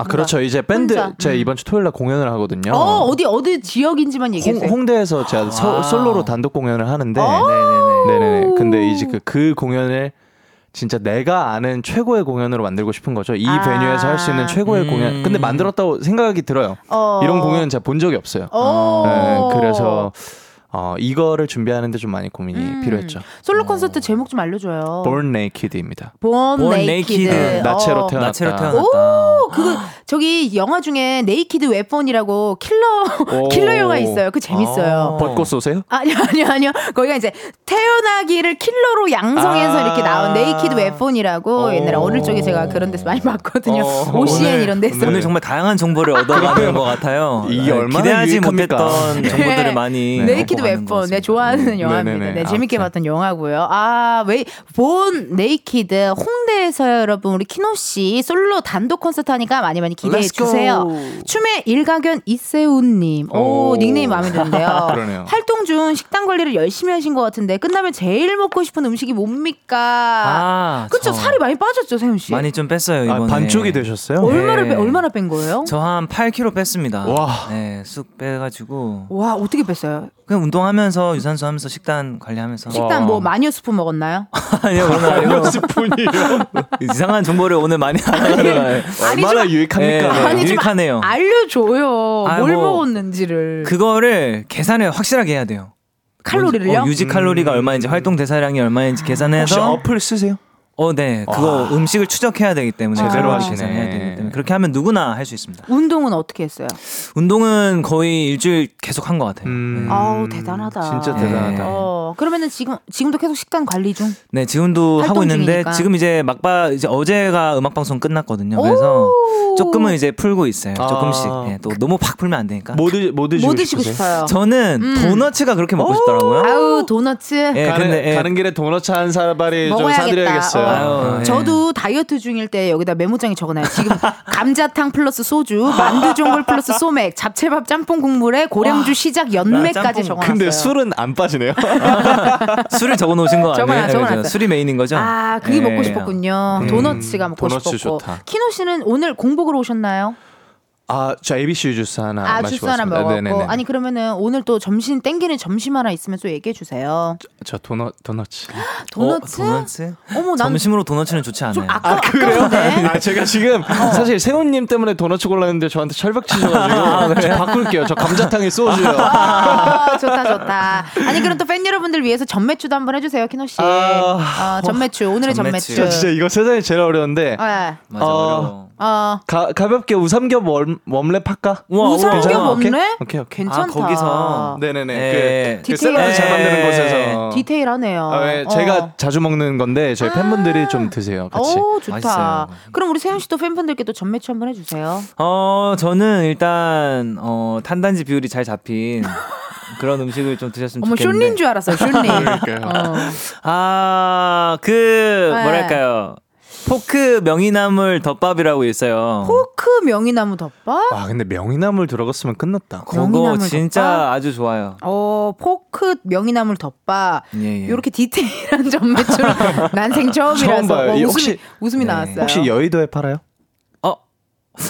아 그렇죠. 이제 밴드 혼자. 제가 음. 이번 주 토요일 날 공연을 하거든요. 어, 어디 어디 지역인지만 얘기해 홍, 주세요. 홍대에서 제가 서- 아. 솔로로 단독 공연을 하는데 어? 네네네. 네네. 근데 이제 그, 그 공연을 진짜 내가 아는 최고의 공연으로 만들고 싶은 거죠. 이 아. venue에서 할 수 있는 최고의 음. 공연. 근데 만들었다고 생각이 들어요. 어. 이런 공연은 제가 본 적이 없어요. 어. 네, 그래서 어, 이거를 준비하는데 좀 많이 고민이 음. 필요했죠. 솔로 콘서트 제목 좀 알려줘요. Born Naked입니다. Born, Born Naked. Naked. 나체로 어. 태어났다. 나체로 태어났다. 오, 그거 저기 영화 중에 Naked Weapon이라고 킬러 오. [LAUGHS] 킬러 영화 있어요. 그 재밌어요. 어. 벚꽃 쏘세요? 아니요, 아니요, 아니요. 거기가 이제 태어나기를 킬러로 양성해서 아. 이렇게 나온 Naked Weapon이라고 오. 옛날에 어릴 적에 제가 그런 데서 많이 봤거든요. 어. OCN 오늘- 이런 데서. 오늘 정말 다양한 정보를 [LAUGHS] 얻어가는 것 같아요. 이게 네, 얼마나 기대하지 유익합니까? 못했던 정보들을 많이 네. Naked 가는 것 Weapon. 네. 좋아하는 영화입니다. 네네네. 네, 재밌게 아무튼. 봤던 영화고요. 아, 왜, Born Naked 홍대에서요, 여러분. 우리 키노 씨 솔로 단독 콘서트 하니까 많이 많이 기대해. 주세요. 춤의 일가견 이세훈님. 오, 오. 닉네임 마음에 드는데요. [LAUGHS] 그러네요. 활동 중 식단 관리를 열심히 하신 것 같은데 끝나면 제일 먹고 싶은 음식이 뭡니까? 아, 그쵸, 저 살이 많이 빠졌죠, 세운 씨. 많이 좀 뺐어요 아, 이번에. 반쪽이 되셨어요? 얼마나 네. 빼, 얼마나 뺀 거예요? 저 한 8kg 뺐습니다. 와. 네, 쑥 빼가지고 와, 어떻게 뺐어요? 그냥 운동하면서 유산소 하면서 식단 관리하면서. 식단 와. 뭐 마니오 스프 먹었나요? [LAUGHS] 아니요, 오늘 아니고 스푼이요. [LAUGHS] 이상한 정보를 오늘 많이 알아요. 얼마나 좀- 유익합니까? 네, 아니, 좀 유익하네요. 알려줘요. 아, 뭘 뭐, 먹었는지를. 그거를 계산을 확실하게 해야 돼요. 칼로리를요? 어, 유지 칼로리가 얼마인지 활동 대사량이 얼마인지 혹시 계산해서 어플 쓰세요? 어, 네. 그거 음식을 추적해야 되기 때문에 제대로 하시네. 되기 때문에 그렇게 하면 누구나 할 수 있습니다. 운동은 어떻게 했어요? 운동은 거의 일주일 계속 한 것 같아요. 음. 네. 아우 대단하다. 진짜 네. 대단하다. 어, 그러면은 지금 지금도 계속 식단 관리 중. 네, 지금도 하고 있는데 중이니까. 지금 이제 막바 이제 어제가 음악 방송 끝났거든요. 그래서 조금은 이제 풀고 있어요. 아. 조금씩. 예, 또 너무 팍 풀면 안 되니까. 뭐, 드, 뭐 드시고, 뭐 드시고? 싶어요? 저는 음. 도너츠가 그렇게 먹고 싶더라고요. 아우 도너츠. 예, 가는, 근데 예, 가는 길에 도넛 한 사발이 좀 먹어야겠다. 사드려야겠어요. 어. 아유, 예. 저도 다이어트 중일 때 여기다 메모장에 적어놔요. 지금 [LAUGHS] 감자탕 플러스 소주, 만두전골 플러스 소맥, 잡채밥 짬뽕 국물에 고량주 시작 연매까지 적어놨어요. 근데 술은 안 빠지네요. [LAUGHS] 술을 적어 놓으신 거 아니에요? 적어놨어요. 술이 메인인 거죠? 아, 그게 예. 먹고 싶었군요. 음, 도너츠가 먹고 도너츠 싶었고. 좋다. 키노 씨는 오늘 공복으로 오셨나요? 아, 저 ABC 주스 하나 아, 마시고 주스 하나 왔습니다. 먹었고. 네네네. 아니 그러면은 오늘 또 점심 땡기는 점심 하나 있으면 또 얘기해 주세요. 저 도넛 도넛츠. 도너츠? 어, 도너츠? 어머, 난 점심으로 도너츠는 좋지 않아요. 좀 아까 아까운데. [LAUGHS] 아, 제가 지금 사실 세훈 님 때문에 도넛츠 골랐는데 저한테 철벽 치셔 가지고 저 바꿀게요. 저 감자탕에 [LAUGHS] 소주요. 아, 좋다 좋다. 아니 그럼 또 팬 여러분들 위해서 전매추도 한번 해 주세요, 키노 씨. 아, 어, 전매추 오늘의 전매추. 전매추. 저 진짜 이거 세상에 제일 어려운데 네. 맞아, 어, 어. 가, 가볍게 우삼겹 warm, warm wrap 할까? 우와, 우와, 우삼겹. 오케이? 없네? 오케이 오케이. 괜찮다. 아, 거기서. 네네네. 예. 그, 그 디테일. 샐러드 잘 예. 만드는 곳에서. 디테일하네요. 아, 예, 어. 제가 자주 먹는 건데 저희 팬분들이 좀 드세요. 같이. 오 좋다. 맛있어요. 그럼 우리 세운 씨도 팬분들께 또 점메추 한번 해주세요. 어, 저는 일단 어, 탄단지 비율이 잘 잡힌 그런 음식을 좀 드셨으면 어머 좋겠는데. 쇼린 줄 알았어요, 쇼린. [LAUGHS] 그러니까요. 어. 아, 그 네. 뭐랄까요? 포크 명이나물 덮밥이라고 있어요. 포크 명이나무 덮밥? 와 근데 명이나물 들어갔으면 끝났다. 그거 명이나물 진짜 덮밥? 아주 좋아요. 어 포크 명이나물 덮밥. 예, 예. 이렇게 디테일한 전매추를 [LAUGHS] 난생 처음이라서 처음 봐요. 어, 이 웃음이, 혹시- 웃음이 네. 나왔어요. 혹시 여의도에 팔아요?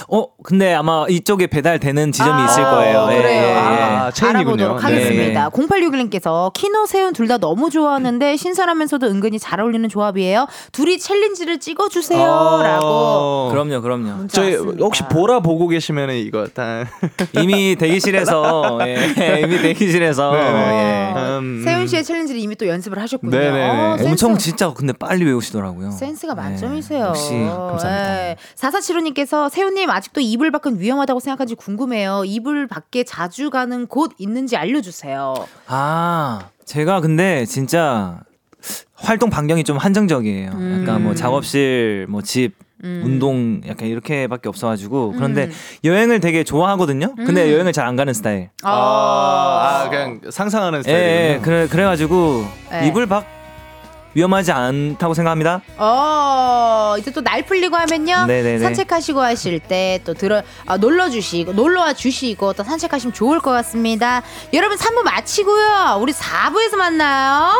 어, 어, 근데 아마 이쪽에 배달되는 지점이 아, 있을 거예요. 예, 그래요. 예, 예. 아. 알아보도록 네. 하겠습니다. 0861님께서 키노 세훈 둘 다 너무 좋아하는데 신선하면서도 은근히 잘 어울리는 조합이에요. 둘이 챌린지를 찍어주세요라고. 어. 그럼요, 그럼요. 저희 왔습니다. 혹시 보라 보고 계시면은 이거 딱 [LAUGHS] 이미 대기실에서 [LAUGHS] 예, 이미 대기실에서 네네. 예. 음, 세훈 씨의 챌린지를 이미 또 연습을 하셨군요. 어, 센스- 엄청 진짜 근데 빨리 외우시더라고요. 센스가 네, 만점이세요. 역시 감사합니다. 4475님께서 세훈 님 아직도 이불 밖은 위험하다고 생각하는지 궁금해요. 이불 밖에 자주 가는 곳 있는지 알려주세요. 아, 제가 근데 진짜 활동 반경이 좀 한정적이에요. 약간 뭐 작업실, 뭐 집, 음. 운동 약간 이렇게밖에 없어가지고 그런데 음. 여행을 되게 좋아하거든요. 근데 여행을 잘 안 가는 스타일. 아, 아, 그냥 상상하는 예, 스타일이군요. 예, 그래 그래가지고 네. 이불 밖 위험하지 않다고 생각합니다. 어, 이제 또 날 풀리고 하면요. 네네네. 산책하시고 하실 때 또 들어, 아, 놀러 주시고, 놀러와 주시고 또 산책하시면 좋을 것 같습니다. 여러분 3부 마치고요. 우리 4부에서 만나요.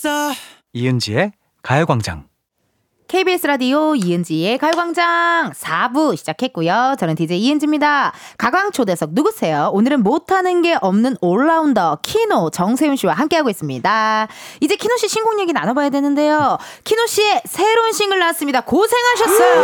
됐어 이은지의 가요광장. KBS 라디오 이은지의 가요광장 4부 시작했고요. 저는 DJ 이은지입니다. 가광 초대석 누구세요? 오늘은 못하는 게 없는 올라운더 키노 정세운 씨와 함께하고 있습니다. 이제 키노 씨 신곡 얘기 나눠봐야 되는데요. 키노 씨의 새로운 싱글 나왔습니다. 고생하셨어요.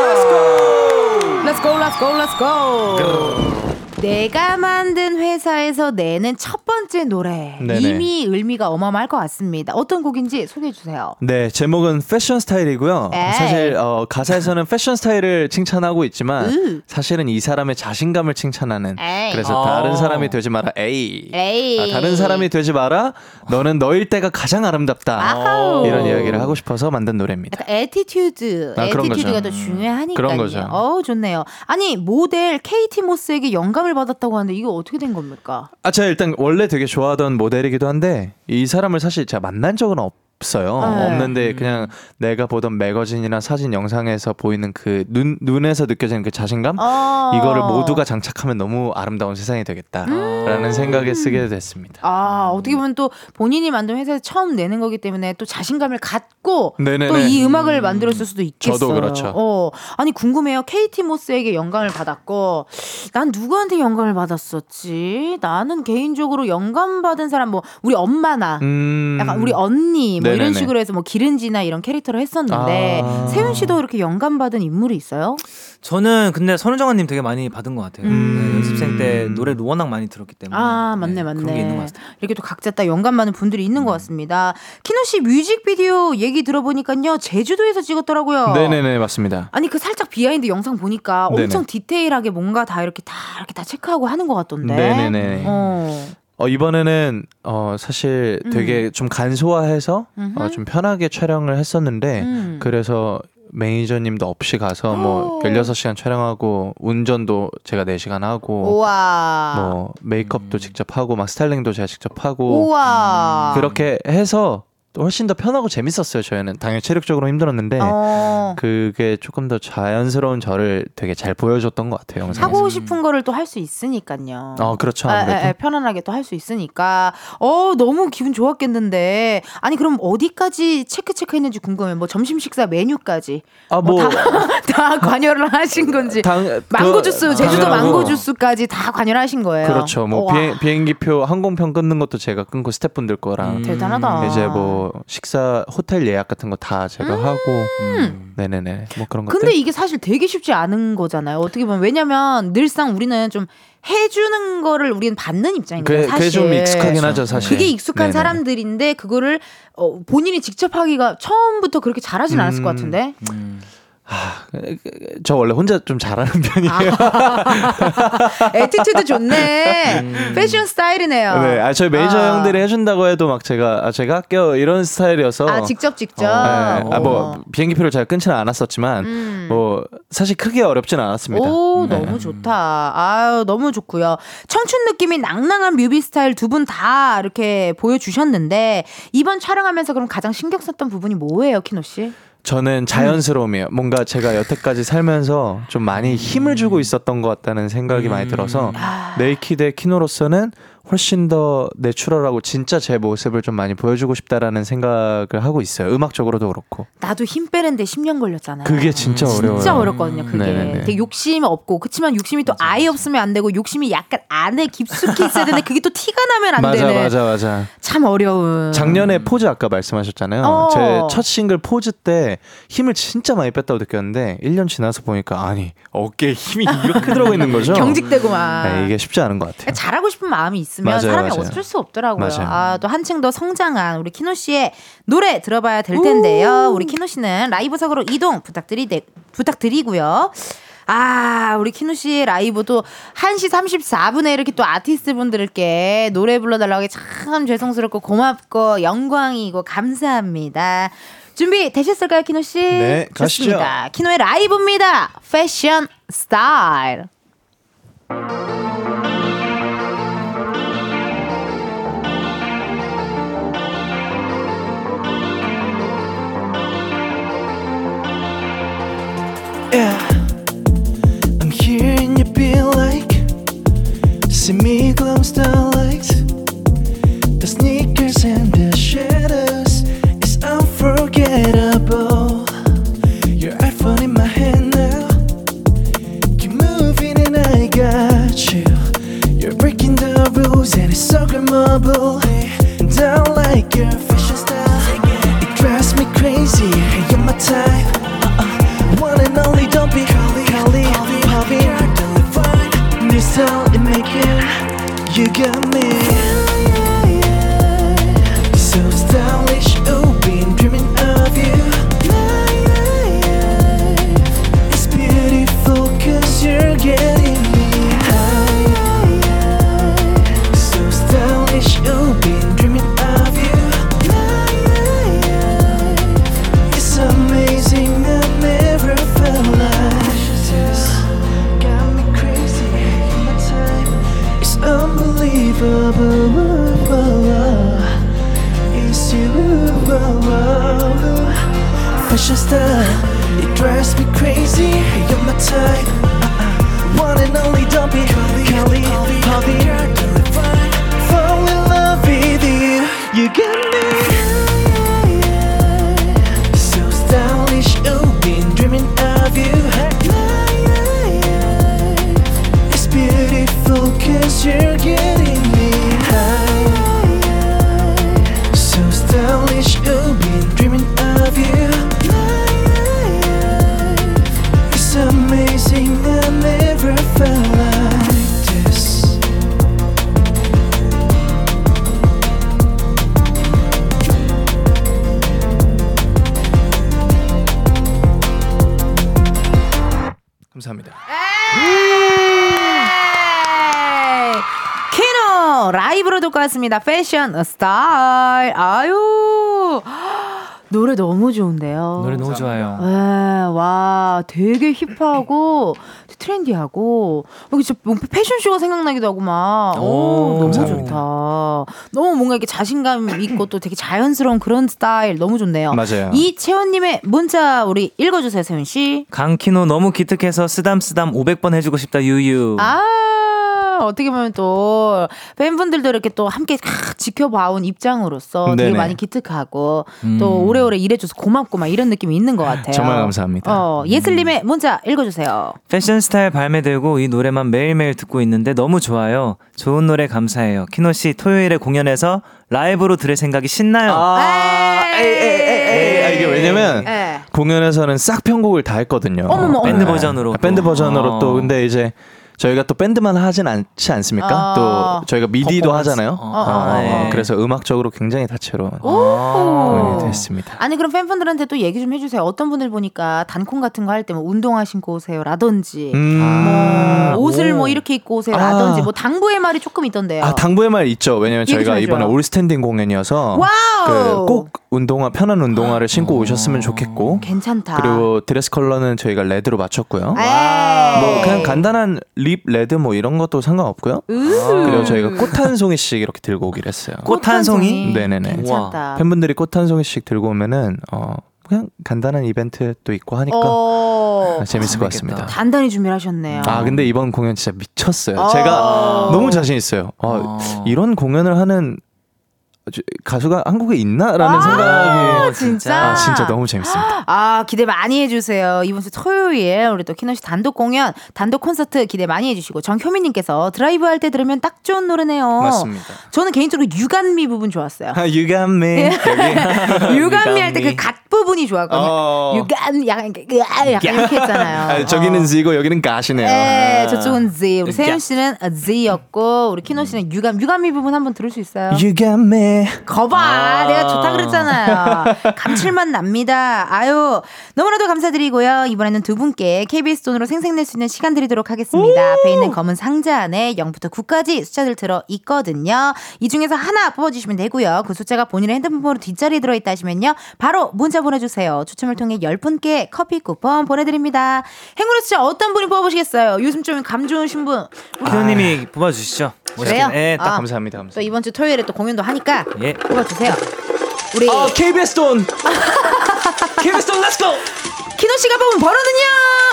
Let's go, let's go, let's go. 내가 만든 회사에서 내는 첫 번째 노래 네네. 이미 의미가 어마어마할 것 같습니다. 어떤 곡인지 소개해 주세요. 네, 제목은 패션 스타일이고요. 에이. 사실 어, 가사에서는 [LAUGHS] 패션 스타일을 칭찬하고 있지만 으. 사실은 이 사람의 자신감을 칭찬하는. 에이. 그래서 아. 다른 사람이 되지 마라. 에이. 에이. 아, 다른 사람이 되지 마라. 너는 너일 때가 가장 아름답다. 아하우. 이런 이야기를 하고 싶어서 만든 노래입니다. attitude, 아, 그런 attitude가. 더 중요하니까요. 그런 거죠. 어우 좋네요. 아니 모델 케이트 모스에게 영감 을 받았다고 하는데 이거 어떻게 된 겁니까? 아, 제가 일단 원래 되게 좋아하던 모델이기도 한데 이 사람을 사실 제가 만난 적은 없, 없어요. 네. 없는데 그냥 내가 보던 매거진이나 사진 영상에서 보이는 그 눈 눈에서 느껴지는 그 자신감 어. 이거를 모두가 장착하면 너무 아름다운 세상이 되겠다라는 음. 생각에 쓰게 됐습니다. 아, 어떻게 보면 또 본인이 만든 회사에서 처음 내는 거기 때문에 또 자신감을 갖고. 또 이 음악을 만들었을 수도 있겠어요. 저도 그렇죠. 어, 아니 궁금해요. KT 모스에게 영감을 받았고 난 누구한테 영감을 받았었지? 나는 개인적으로 영감 받은 사람 뭐 우리 엄마나 음. 약간 우리 언니 뭐 이런. 식으로 해서 뭐 기른지나 이런 캐릭터를 했었는데 아. 세윤 씨도 이렇게 영감 받은 인물이 있어요? 저는 근데 선우정아님 되게 많이 받은 것 같아요. 음. 네, 연습생 때 노래를 워낙 많이 들었기 때문에. 아 맞네 그런 게 있는 것 맞네. 이렇게 또 각자 딱 영감 많은 분들이 있는 것 같습니다. 키노 씨 뮤직비디오 얘기 들어보니까요 제주도에서 찍었더라고요. 네네네 맞습니다. 아니 그 살짝 behind 영상 보니까 네네. 엄청 디테일하게 뭔가 다 이렇게 다 이렇게 다 체크하고 하는 것 같던데. 네네네. 어. 어, 이번에는 어, 사실 되게 좀 간소화해서 어, 음. 좀 편하게 촬영을 했었는데 음. 그래서 매니저님도 없이 가서 뭐 [GASPS] 오. 16시간 촬영하고 운전도 제가 4시간 하고 우와. 뭐 메이크업도 직접 하고 막 스타일링도 제가 직접 하고 우와. 그렇게 해서 또 훨씬 더 편하고 재밌었어요. 저희는 당연히 체력적으로 힘들었는데 어. 그게 조금 더 자연스러운 저를 되게 잘 보여줬던 것 같아요. 영상에서. 하고 싶은 거를 또 할 수 있으니까요. 어 그렇죠 아, 아, 아, 편안하게 또 할 수 있으니까 어 너무 기분 좋았겠는데 아니 그럼 어디까지 체크 체크했는지 궁금해 뭐 점심 식사 메뉴까지 아뭐 다, [LAUGHS] 다 관여를 하신 건지 당- 망고 그- 주스 제주도. 망고 주스까지 다 관여를 하신 거예요. 그렇죠. 뭐 비행, 비행기표 항공편 끊는 것도 제가 끊고 스태프분들 거랑 대단하다. 이제 뭐 식사 호텔 예약 같은 거 다 제가 하고 네네네 뭐 그런 것들. 근데 이게 사실 되게 쉽지 않은 거잖아요. 어떻게 보면 왜냐면 늘상 우리는 좀 해주는 거를 우리는 받는 입장이거든요. 그게, 사실. 그게 좀 익숙하긴 하죠 사실. 그게 익숙한 네네. 사람들인데 그거를 어, 본인이 직접 하기가 처음부터 그렇게 잘하진 않았을 것 같은데. 저 원래 혼자 좀 잘하는 편이에요. attitude 좋네. 패션 스타일이네요. 음. 네, 아 저희 매니저 아. 형들이 해준다고 해도 막 제가 아, 제가 할게요 이런 스타일이어서. 아 직접 직접. 네, 어. 아뭐 비행기표를 잘 끊지는 않았었지만 음. 뭐 사실 크게 어렵지는 않았습니다. 오 네. 너무 좋다. 아유 너무 좋고요. 청춘 느낌이 낭낭한 뮤비 스타일 두 분 다 이렇게 보여주셨는데 이번 촬영하면서 그럼 가장 신경 썼던 부분이 뭐예요, 키노 씨? 저는 자연스러움이에요. 뭔가 제가 여태까지 살면서 좀 많이 힘을 주고 있었던 것 같다는 생각이 많이 들어서 Naked의 키노로서는 훨씬 더 natural하고 진짜 제 모습을 좀 많이 보여주고 싶다라는 생각을 하고 있어요. 음악적으로도 그렇고. 나도 힘 빼는데 10년 걸렸잖아요. 그게 진짜 어려워요. 진짜 어렵거든요, 그게. 네네네. 되게 욕심 없고, 그치만 욕심이 또 아예 없으면 안 되고, 욕심이 약간 안에 깊숙이 있어야 되는데, 그게 또 티가 나면 안 맞아, 되네. 맞아, 맞아. 참 어려운. 작년에 포즈 아까 말씀하셨잖아요. 어. 제 첫 싱글 포즈 때 힘을 진짜 많이 뺐다고 느꼈는데 1년 지나서 보니까 아니 어깨에 힘이 이렇게 들어가 있는 거죠. [LAUGHS] 경직되고 막. 네, 이게 쉽지 않은 것 같아요. 잘하고 싶은 마음이 있 으면 맞아요, 사람이 맞아요. 어쩔 수 없더라고요. 아, 또 한층 더 성장한 우리 키노 씨의 노래 들어봐야 될 텐데요. 우리 키노 씨는 라이브석으로 이동 부탁드리, 부탁드리고요. 아, 우리 키노 씨의 라이브도 1시 34분에 이렇게 또 아티스트 분들께 노래 불러달라고 하기 참 죄송스럽고 고맙고 영광이고 감사합니다. 준비 되셨을까요, 키노 씨? 네, 가시죠. 좋습니다. 키노의 라이브입니다. 패션 스타일. Yeah, I'm hearing you be like, see me glow starlight. The sneakers and the shadows is unforgettable. Your iPhone in my hand now, keep moving and I got you. You're breaking the rules and it's so grammable. I like your fashion style, it drives me crazy. You're my type. Molly, don't be Collie, Collie, Poppy, Mr. make it, you got me. Fashion style, it drives me crazy. You're my type. One and only, 왔습니다. 패션 스타일. 아유. [GASPS] 노래 너무 좋은데요. 노래 너무 좋아요. 네, 와, 되게 힙하고 [CLEARS THROAT] 트렌디하고 여기 진짜 패션쇼가 생각나기도 하고 막. 오, 오, 너무. 좋다. 너무 뭔가 이렇게 자신감 있고 또 되게 자연스러운 그런 스타일 너무 좋네요. 맞아요. 이채원님의 문자 우리 읽어주세요, 세훈 씨. 강키노 너무 기특해서 쓰담쓰담 500번 해주고 싶다 유유. 아 어떻게 보면 또 팬분들도 이렇게 또 함께 아, 지켜봐온 입장으로서 되게 네네. 많이 기특하고 음. 또 오래오래 일해줘서 고맙고 막 이런 느낌이 있는 것 같아요. 정말 감사합니다. 어, 예슬님의 문자 읽어주세요. 패션 스타일 발매되고 이 노래만 매일매일 듣고 있는데 너무 좋아요. 좋은 노래 감사해요. 키노 씨 토요일에 공연에서 라이브로 들을 생각이 신나요. 아, 에이, 에이, 에이, 에이. 아, 이게 왜냐면 예. 공연에서는 싹 편곡을 다 했거든요. 어머머, 밴드 네. 버전으로 아, 밴드 또. 버전으로 어. 또 근데 이제 저희가 또 밴드만 하진 않지 않습니까? 어. 또 저희가 미디도 퍼포먼스. 하잖아요. 어, 어, 네. 그래서 음악적으로 굉장히 다채로운 오. 공연이 됐습니다. 아니 그럼 팬분들한테 또 얘기 좀 해주세요. 어떤 분들 보니까 단콘 같은 거 할 때 뭐 운동화 신고 오세요라든지 음. 뭐 옷을 뭐 이렇게 입고 오세요라든지 아. 뭐 당부의 말이 조금 있던데요. 아 당부의 말 있죠. 왜냐면 저희가. 이번에 all standing 공연이어서 wow. 그꼭 운동화 편한 운동화를 신고 오셨으면 좋겠고 괜찮다. 그리고 드레스 컬러는 저희가 red로 맞췄고요. 에이. 뭐 그냥 간단한 lip red 뭐 이런 것도 상관없고요. 그리고 저희가 꽃 한 송이씩 이렇게 들고 오기로 했어요. 꽃 한 송이? 네네네. 괜찮다. 팬분들이 꽃 한 송이씩 들고 오면은 어 그냥 간단한 이벤트도 있고 하니까 어, 재밌을 것. 같습니다. 단단히 준비를 하셨네요. 아 근데 이번 공연 진짜 미쳤어요. 어. 제가 너무 자신 있어요. 어, 어. 이런 공연을 하는 저- 가수가 한국에 있나라는 아, 생각이 진짜? 아 진짜 너무 재밌습니다. 아 기대 많이 해주세요. 이번 주 토요일 우리 또 키노 씨 단독 공연, 단독 콘서트 기대 많이 해주시고 정효민님께서 드라이브 할 때 들으면 딱 좋은 노래네요. 맞습니다. 저는 개인적으로 유간미 부분 좋았어요. 아, you got me. 여기. 유간미 할 때 그. 갓 부분이 좋았거든요. 어. 유간 약간 약간 이렇게 했잖아요. 아, 저기는 Z고 여기는 가시네요. 네, 아. 저쪽은 Z. 우리 세윤 씨는 Z였고 우리 키노 씨는 유감 유감미 부분 한번 들을 수 있어요? You got 거봐, 내가 좋다 그랬잖아요. 감칠맛 납니다. 아유, 너무나도 감사드리고요. 이번에는 두 분께 KBS 돈으로 생생낼 수 있는 시간 드리도록 하겠습니다. 앞에 있는 검은 상자 안에 0부터 9까지 숫자들 들어 있거든요. 이 중에서 하나 뽑아주시면 되고요. 그 숫자가 본인의 핸드폰 번호 뒷자리에 들어있다 하시면요. 바로 문자 보내주세요. 추첨을 통해 10분께 커피 쿠폰 보내드립니다. 행운의 숫자 어떤 분이 뽑아보시겠어요? 요즘 좀 감 좋으신 분. 키노님이 뽑아주시죠. 그래요? 예, 딱 아. 감사합니다. 또 감사합니다. 이번 주 토요일에 또 공연도 하니까 예. 뽑아주세요. 우리 어, KBS 돈. [LAUGHS] KBS 돈 let's go. 키노 씨가 뽑은 번호는요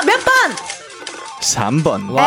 몇 번? 3번. 네.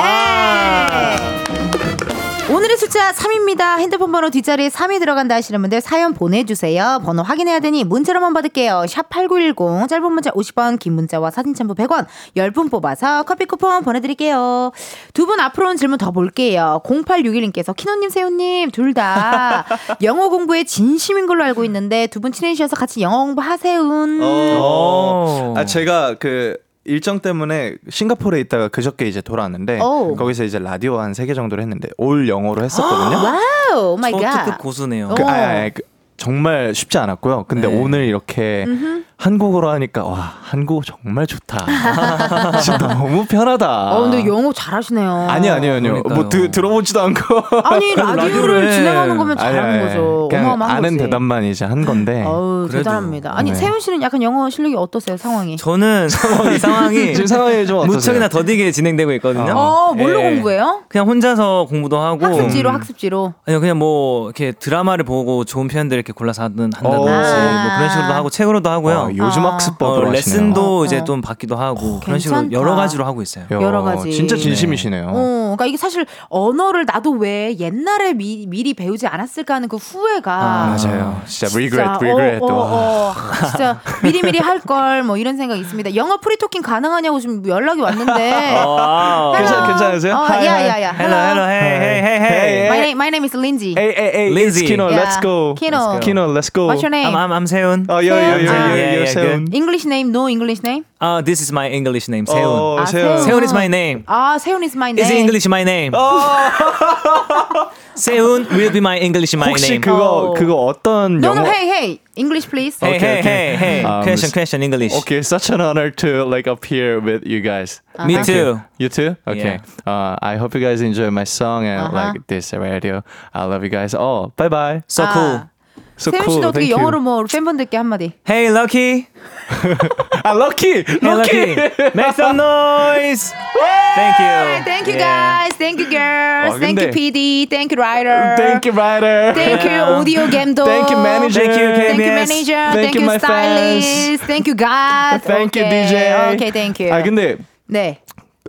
오늘의 숫자 3입니다. 핸드폰 번호 뒷자리에 3이 들어간다 하시는 분들 사연 보내주세요. 번호 확인해야 되니 문자로만 받을게요. 샵8910 짧은 문자 50원 긴 문자와 사진 첨부 100원 10분 뽑아서 커피 쿠폰 보내드릴게요. 두 분 앞으로는 질문 더 볼게요. 0861님께서 키노님 세훈님 둘 다 영어 공부에 진심인 걸로 알고 있는데 두 분 친해지셔서 같이 영어 공부 하세운. 어. 오. 아 제가 그 일정 때문에 싱가포르에 있다가 그저께 이제 돌아왔는데 오. 거기서 이제 라디오 한 세 개 정도를 했는데 올 영어로 했었거든요. [GASPS] wow oh my god. 초특급 고수네요. 어. 그, 아, 아, 그, 정말 쉽지 않았고요. 근데 네. 오늘 이렇게 한국어로 하니까 와 한국어 정말 좋다. [LAUGHS] 진짜 너무 편하다. 어, 근데 영어 잘하시네요. 아니 아니요 아니요 뭐 드, 들어보지도 않고 아니 [LAUGHS] 라디오를 해. 진행하는 거면 아니, 잘하는 아니, 거죠. 그냥 어마어마한 아는 거지. 대답만 이제 한 건데. [LAUGHS] 어우 그래도. 대단합니다. 아니 네. 세운 씨는 약간 영어 실력이 어떠세요 상황이? 저는 이 상황이 지금 상황이 좀 어떠세요? 무척이나 더디게 진행되고 있거든요. 어 뭘로 예. 공부해요? 그냥 혼자서 공부도 하고 학습지로 학습지로. 아니요 그냥 뭐 이렇게 드라마를 보고 좋은 표현들 이렇게 골라서 하든 한다든지 오. 뭐 그런 식으로도 하고 책으로도 하고요. 아, 요즘 학습법으로 어, 하시네요. 레슨도 어, 이제 어. 좀 받기도 하고 그런 식으로 괜찮다. 여러 가지로 하고 있어요. 야, 여러 가지. 진짜 진심이시네요. 어, 그러니까 이게 사실 언어를 나도 왜 옛날에 미, 미리 배우지 않았을까 하는 그 후회가 아, 맞아요. 진짜 regret, 진짜, regret. 어, 어, 와. 어, 진짜 미리미리 할 걸 뭐 이런 생각이 있습니다. 영어 프리토킹 가능하냐고 지금 연락이 왔는데. 와우. 괜찮- 괜찮으세요? 어, Hi, 야, hi. 야, 야. Hello, hello, hey, hey, hey, hey. My name, my name is Lindsay. Hey, hey, hey, Lindsay. it's Kino. Yeah. Let's go. Kino. Kino, let's go. What's your name? I'm, I'm, I'm 세훈. Oh, yeah, 세훈. yeah, 아, yeah, yeah, 세훈. English name, no English name? Uh, this is my English name, 세훈. 어, 아, 세훈. 세훈 is my name. 아, 세훈 is my name. Is English my name? [LAUGHS] 세훈 will be my English my 혹시 name. 그거 어. 그거 어떤 No, 영어? no, hey, hey. English, please. Hey, Okay, hey, okay. hey, hey. Um, question, question, English. Okay, such an honor to like appear with you guys. Uh-huh. Me Thank too. You. You too? Okay. Uh, I hope you guys enjoy my song and Uh-huh. like this radio. I love you guys all. Bye bye. So 아. cool. So 세훈 cool. 씨도 어떻게 Thank you. 영어로 뭐 우리 팬분들께 한마디. Hey, Lucky. 아, lucky. Hey, Lucky. Make some noise. Thank you. Thank you Yeah. guys. Thank you girls. 와, Thank you 근데- PD. Thank you writer. Thank you, writer. Thank you audio 감독. Thank you, manager. Thank you, Thank you KBS. manager. Thank Thank you, you my stylist. Thank you God. Thank you, Okay. DJ. Okay, thank you. 아, 근데 네.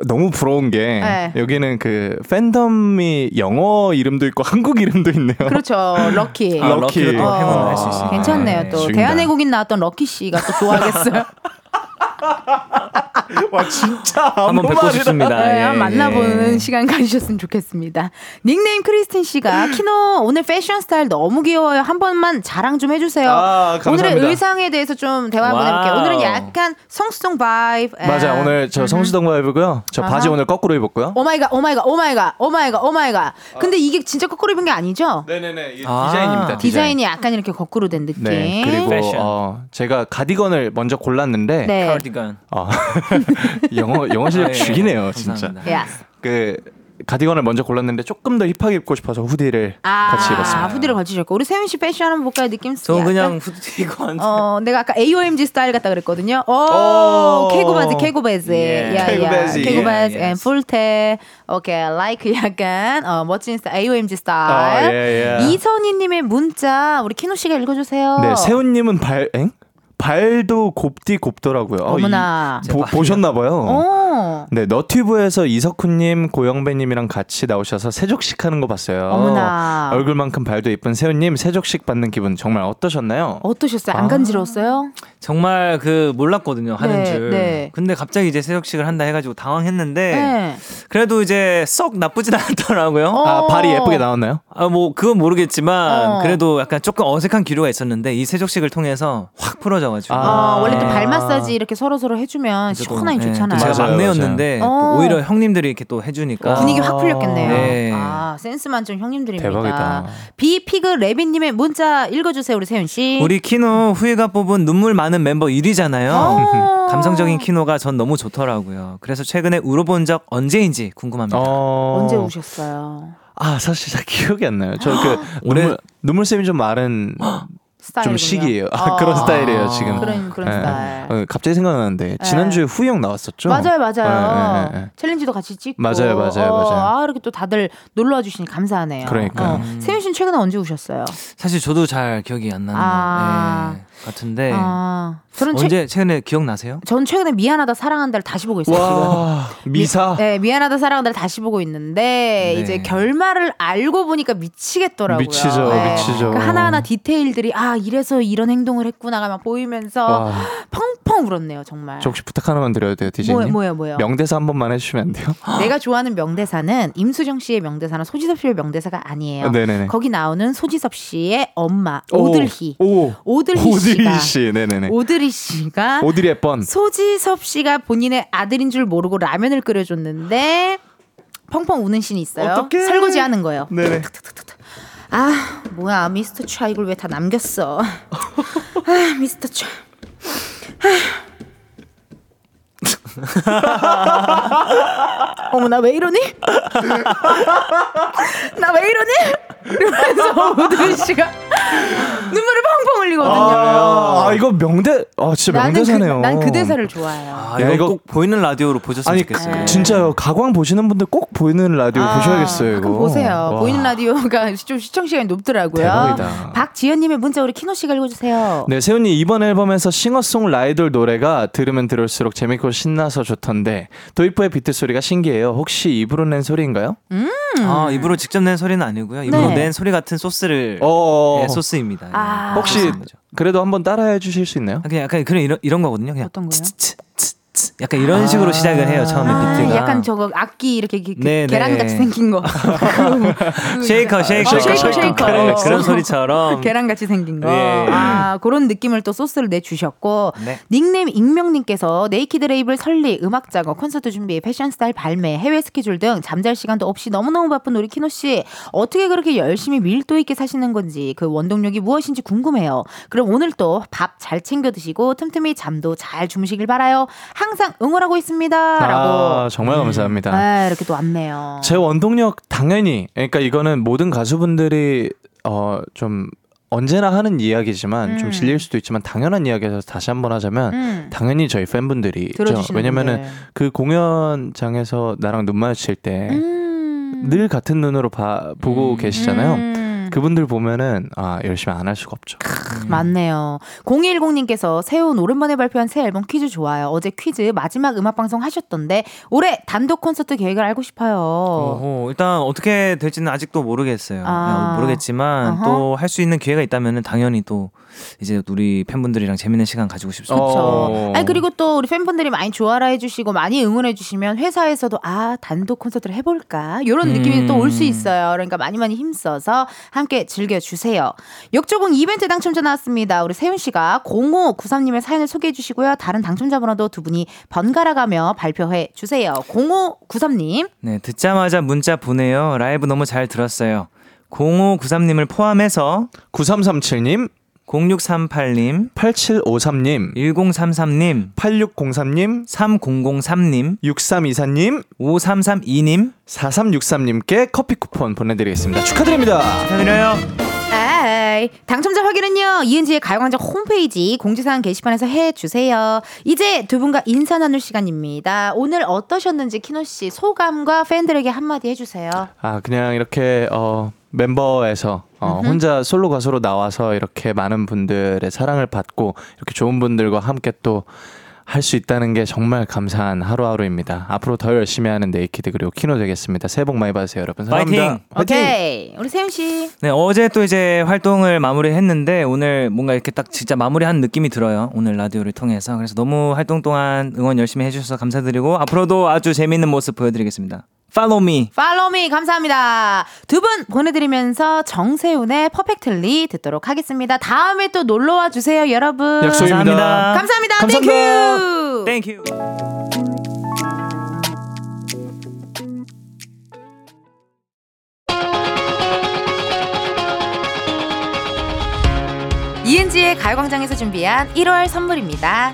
너무 부러운 게 네. 여기는 그 팬덤이 영어 이름도 있고 [LAUGHS] 한국 이름도 있네요. 그렇죠. 럭키. 아, 럭키로 또 어, 행운을 할수 있어요. 괜찮네요. 또 죽인다. 대한외국인 나왔던 럭키 씨가 또 좋아하겠어요. [LAUGHS] [LAUGHS] 와 진짜 한번 뵙고. 싶습니다. 네, 예, 한번 만나보는 예. 시간 가지셨으면 좋겠습니다. 닉네임 크리스틴 씨가 키노 오늘 패션 스타일 너무 귀여워요. 한 번만 자랑 좀 해주세요. 아. 오늘의 의상에 대해서 좀 대화 한번. 해볼게요. 오늘은 약간 성수동 vibe. 맞아 오늘 저 성수동 vibe고요. 저 바지 아하. 오늘 거꾸로 입었고요. 오마이갓 오마이갓 오마이갓 오마이갓 오마이갓. 근데 이게 진짜 거꾸로 입은 게 아니죠? 네네네 이게 아. 디자인입니다. 디자인이 약간 이렇게 거꾸로 된 느낌. 네 그리고. 어, 제가 가디건을 먼저 골랐는데 네. 카디건. 어, [LAUGHS] 영어 영어 실력 아, 예. 죽이네요 진짜. Yes. 그 가디건을 먼저 골랐는데 조금 더 hip하게 입고 싶어서 hoodie를 아, 같이 입었습니다. hoodie를 걸치셨고 우리 세운 씨 패션 한번 볼까요? 느낌 저? 그냥 후드 이거 안. 어, 내가 아까 AOMG 스타일 같다 그랬거든요. 오, 오. 카고 바지, 카고 바지. Yeah. 야, 카고 야. 바지. 카고 바지, Yeah, and yes. 뿔테. 오케이, like 약간 어, 멋진 스타일, AOMG 아, 스타일. 예, 예. 이선희님의 문자 우리 키노 씨가 읽어주세요. 네 세훈님은 발 엥? 발도 곱디 곱더라고요. 어, 어머나. 이- 보, 보셨나봐요. 어. 네, 너튜브에서 이석훈님, 고영배님이랑 같이 나오셔서 세족식 하는 거 봤어요. 어머나. 얼굴만큼 발도 예쁜 세훈님 세족식 받는 기분 정말 어떠셨나요? 어떠셨어요? 아. 안 간지러웠어요? 정말 그 몰랐거든요 하는 네, 줄. 네. 근데 갑자기 이제 세족식을 한다 해가지고 당황했는데 네. 그래도 이제 썩 나쁘진 [LAUGHS] 않더라고요. 어. 아 발이 예쁘게 나왔나요? 아 뭐 그건 모르겠지만 어. 그래도 약간 조금 어색한 기류가 있었는데 이 세족식을 통해서 확 풀어져가지고. 아, 원래 또 네. 발 마사지 이렇게 서로 서로 해주면 시원하게 네, 좋잖아요. 또 제가 맞또 어. 오히려 형님들이 이렇게 또 해주니까 분위기 확 풀렸겠네요. 네. 아, 센스 만점 형님들입니다. 대박이다. 비피그 레빈님의 문자 읽어주세요, 우리 세윤 씨. 우리 키노 후이가 뽑은 눈물 많은 멤버 1위잖아요. 어. [LAUGHS] 감성적인 키노가 전 너무 좋더라고요. 그래서 최근에 울어본 적 언제인지 궁금합니다. 어... 언제 우셨어요? 아 사실 잘 기억이 안 나요. 저 그 [GASPS] 눈물 눈물샘이 좀 마른. [GASPS] 좀 시기예요. 아, 어. [LAUGHS] 그런 스타일이에요 지금. 그런 그런 네. 스타일. 어, 갑자기 생각나는데 지난주에 후이 형 나왔었죠? 맞아요, 맞아요. 네, 네, 네. 챌린지도 같이 찍고. 맞아요, 맞아요, 어, 맞아요. 아, 이렇게 또 다들 놀러 와 주시니 감사하네요. 그러니까요. 어. 세운 씨는 최근에 언제 우셨어요? 사실 저도 잘 기억이 안 나는 아. 것 네, 같은데 아, 저는 최, 언제 최 근에 기억나세요? 전 최근에 미안하다 사랑한다를 다시 보고 있어요. 지금. 와 미사. 네, 미안하다 사랑한다를 다시 보고 있는데 네. 이제 결말을 알고 보니까 미치겠더라고요. 미치죠, 네. 미치죠. 그 하나하나 디테일들이 아 이래서 이런 행동을 했구나가 막 보이면서 와, 펑펑 울었네요 정말. 저 혹시 부탁 하나만 드려도 돼요, 디제이님? 뭐예요, 뭐예요? 명대사 한 번만 해주시면 안 돼요? [LAUGHS] 내가 좋아하는 명대사는 임수정 씨의 명대사나 소지섭 씨의 명대사가 아니에요. 아, 네네네. 거기 나오는 소지섭 씨의 엄마 오, 오들희. 오, 오들희 씨가 오드리 씨, 네네네. 오들희 씨가 오드리 햇번. 소지섭 씨가 본인의 아들인 줄 모르고 라면을 끓여줬는데 펑펑 우는 신이 있어요. 어떡해. 설거지 하는 거예요. 네네. 아 뭐야 미스터 차 이걸 왜 다 남겼어? [LAUGHS] 아 미스터 차. [LAUGHS] 어머 나 왜 이러니? [LAUGHS] 나 왜 이러니? 이러면서 우든 씨가 눈물을 펑펑 흘리거든요. 아, 아, 이거 명대 아 진짜 나는 명대사네요. 그, 난그 대사를 좋아해요. 아, 야, 이거, 꼭 보이는 라디오로 보셨으면 아니 좋겠어요. 진짜요. 가광 보시는 분들 꼭 보이는 라디오 아, 보셔야겠어요. 이거. 그럼 보세요. 와. 보이는 라디오가 [LAUGHS] 좀 시청 시간이 높더라고요. 대박이다. 박지연님의 문자 우리 키노 씨가 읽어주세요. 네, 세운이 이번 앨범에서 싱어송라이돌 노래가 들으면 들을수록 재밌고 신나서 좋던데 도입부의 비트 소리가 신기해요. 혹시 입으로 낸 소리인가요? 아, 입으로 직접 낸 소리는 아니고요. 입으로 네. 낸 소리 같은 소스를 어. 네, 소스입니다. 아. 네, 혹시 소스인 거죠. 그래도 한번 따라해 주실 수 있나요? 그냥 약간 그런 이런, 이런 거거든요. 그냥 어떤 거요? 츠츠. 약간 이런 식으로 시작을 해요. 처음에 아, 비트가. 약간 저거 악기 이렇게 그- 그 네, 계란 네. 같이 생긴 거. [LAUGHS] 쉐이커, 쉐이커, 어, 쉐이커, 쉐이커. 그런, 어. 그런 소리처럼. 계란 같이 생긴 거. 예. 아, 그런 느낌을 또 소스를 내 주셨고. 네. 닉네임 익명님께서 네이키드 레이블 설립, 음악 작업, 콘서트 준비, 패션 스타일 발매, 해외 스케줄 등 잠잘 시간도 없이 너무너무 바쁜 우리 키노 씨. 어떻게 그렇게 열심히 밀도 있게 사시는 건지 그 원동력이 무엇인지 궁금해요. 그럼 오늘 또 밥 잘 챙겨 드시고 틈틈이 잠도 잘 주무시길 바라요. 항상 응원하고 있습니다. 라고. 아, 정말 감사합니다. 아, 이렇게 또 왔네요. 제 원동력 당연히 그러니까 이거는 모든 가수분들이 어좀 언제나 하는 이야기지만 음. 좀 질릴 수도 있지만 당연한 이야기에서 다시 한번 하자면 음. 당연히 저희 팬분들이 왜냐면은. 그 공연장에서 나랑 눈 마주칠 때늘 음. 같은 눈으로 봐, 보고 계시잖아요. 음. 그분들 보면은 아 열심히 안 할 수가 없죠. 맞네요. 0210님께서 새운 오랜만에 발표한 새 앨범 퀴즈 좋아요. 어제 퀴즈 마지막 음악 방송 하셨던데 올해 단독 콘서트 계획을 알고 싶어요. 어허, 일단 어떻게 될지는 아직도 모르겠어요. 아. 네, 모르겠지만. 또 할 수 있는 기회가 있다면 당연히 또 이제 우리 팬분들이랑 재밌는 시간 가지고 싶습니다. 그렇죠. 어. 아니 그리고 또 우리 팬분들이 많이 좋아라 해주시고 많이 응원해 주시면 회사에서도 아 단독 콘서트를 해볼까 이런 느낌이 음. 또올 수 있어요. 그러니까 많이 많이 힘써서 함께 즐겨주세요. 역조공 이벤트 당첨자 나왔습니다. 우리 세훈 씨가 0593님의 사연을 소개해 주시고요. 다른 당첨자 번호도 두 분이 번갈아가며 발표해 주세요. 0593님. 네, 듣자마자 문자 보내요. 라이브 너무 잘 들었어요. 0593님을 포함해서 9337님, 0638님, 8753님, 1033님, 8603님, 3003님, 6324님, 5332님 4363님께 커피 쿠폰 보내드리겠습니다. 축하드립니다. 축하드려요. 아이, 당첨자 확인은요, 이은지의 가요광장 홈페이지 공지사항 게시판에서 해주세요. 이제 두 분과 인사 나눌 시간입니다. 오늘 어떠셨는지 키노씨 소감과 팬들에게 한마디 해주세요. 아 그냥 이렇게 어 멤버에서 어, 혼자 솔로 가수로 나와서 이렇게 많은 분들의 사랑을 받고 이렇게 좋은 분들과 함께 또 할 수 있다는 게 정말 감사한 하루하루입니다. 앞으로 더 열심히 하는 네이키드 그리고 키노 되겠습니다. 새해 복 많이 받으세요, 여러분. 사랑합니다. 파이팅! 오케이. 우리 세운씨. 네, 어제 또 이제 활동을 마무리했는데 오늘 뭔가 이렇게 딱 진짜 마무리한 느낌이 들어요. 오늘 라디오를 통해서. 그래서 너무 활동 동안 응원 열심히 해주셔서 감사드리고 앞으로도 아주 재미있는 모습 보여드리겠습니다. Follow me. Follow me 감사합니다. 두 분 보내드리면서 정세운의 Perfectly 듣도록 하겠습니다. 다음에 또 놀러와 주세요, 여러분. 약속입니다. 감사합니다. 감사합니다. 감사합니다. 땡큐. Thank you. 이은지의 가요광장에서 준비한 1월 선물입니다.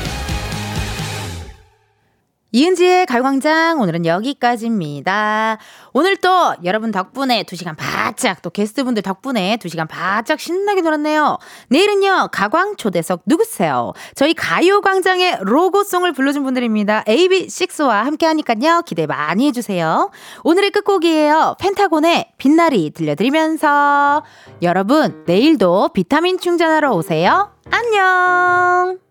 이은지의 가요광장 오늘은 여기까지입니다. 오늘 또 여러분 덕분에 2시간 바짝 또 게스트분들 덕분에 2시간 바짝 신나게 놀았네요. 내일은요 가광 초대석 누구세요? 저희 가요광장의 로고송을 불러준 분들입니다. AB6IX와 함께 하니까요 기대 많이 해주세요. 오늘의 끝곡이에요. 펜타곤의 빛나리 들려드리면서 여러분 내일도 비타민 충전하러 오세요. 안녕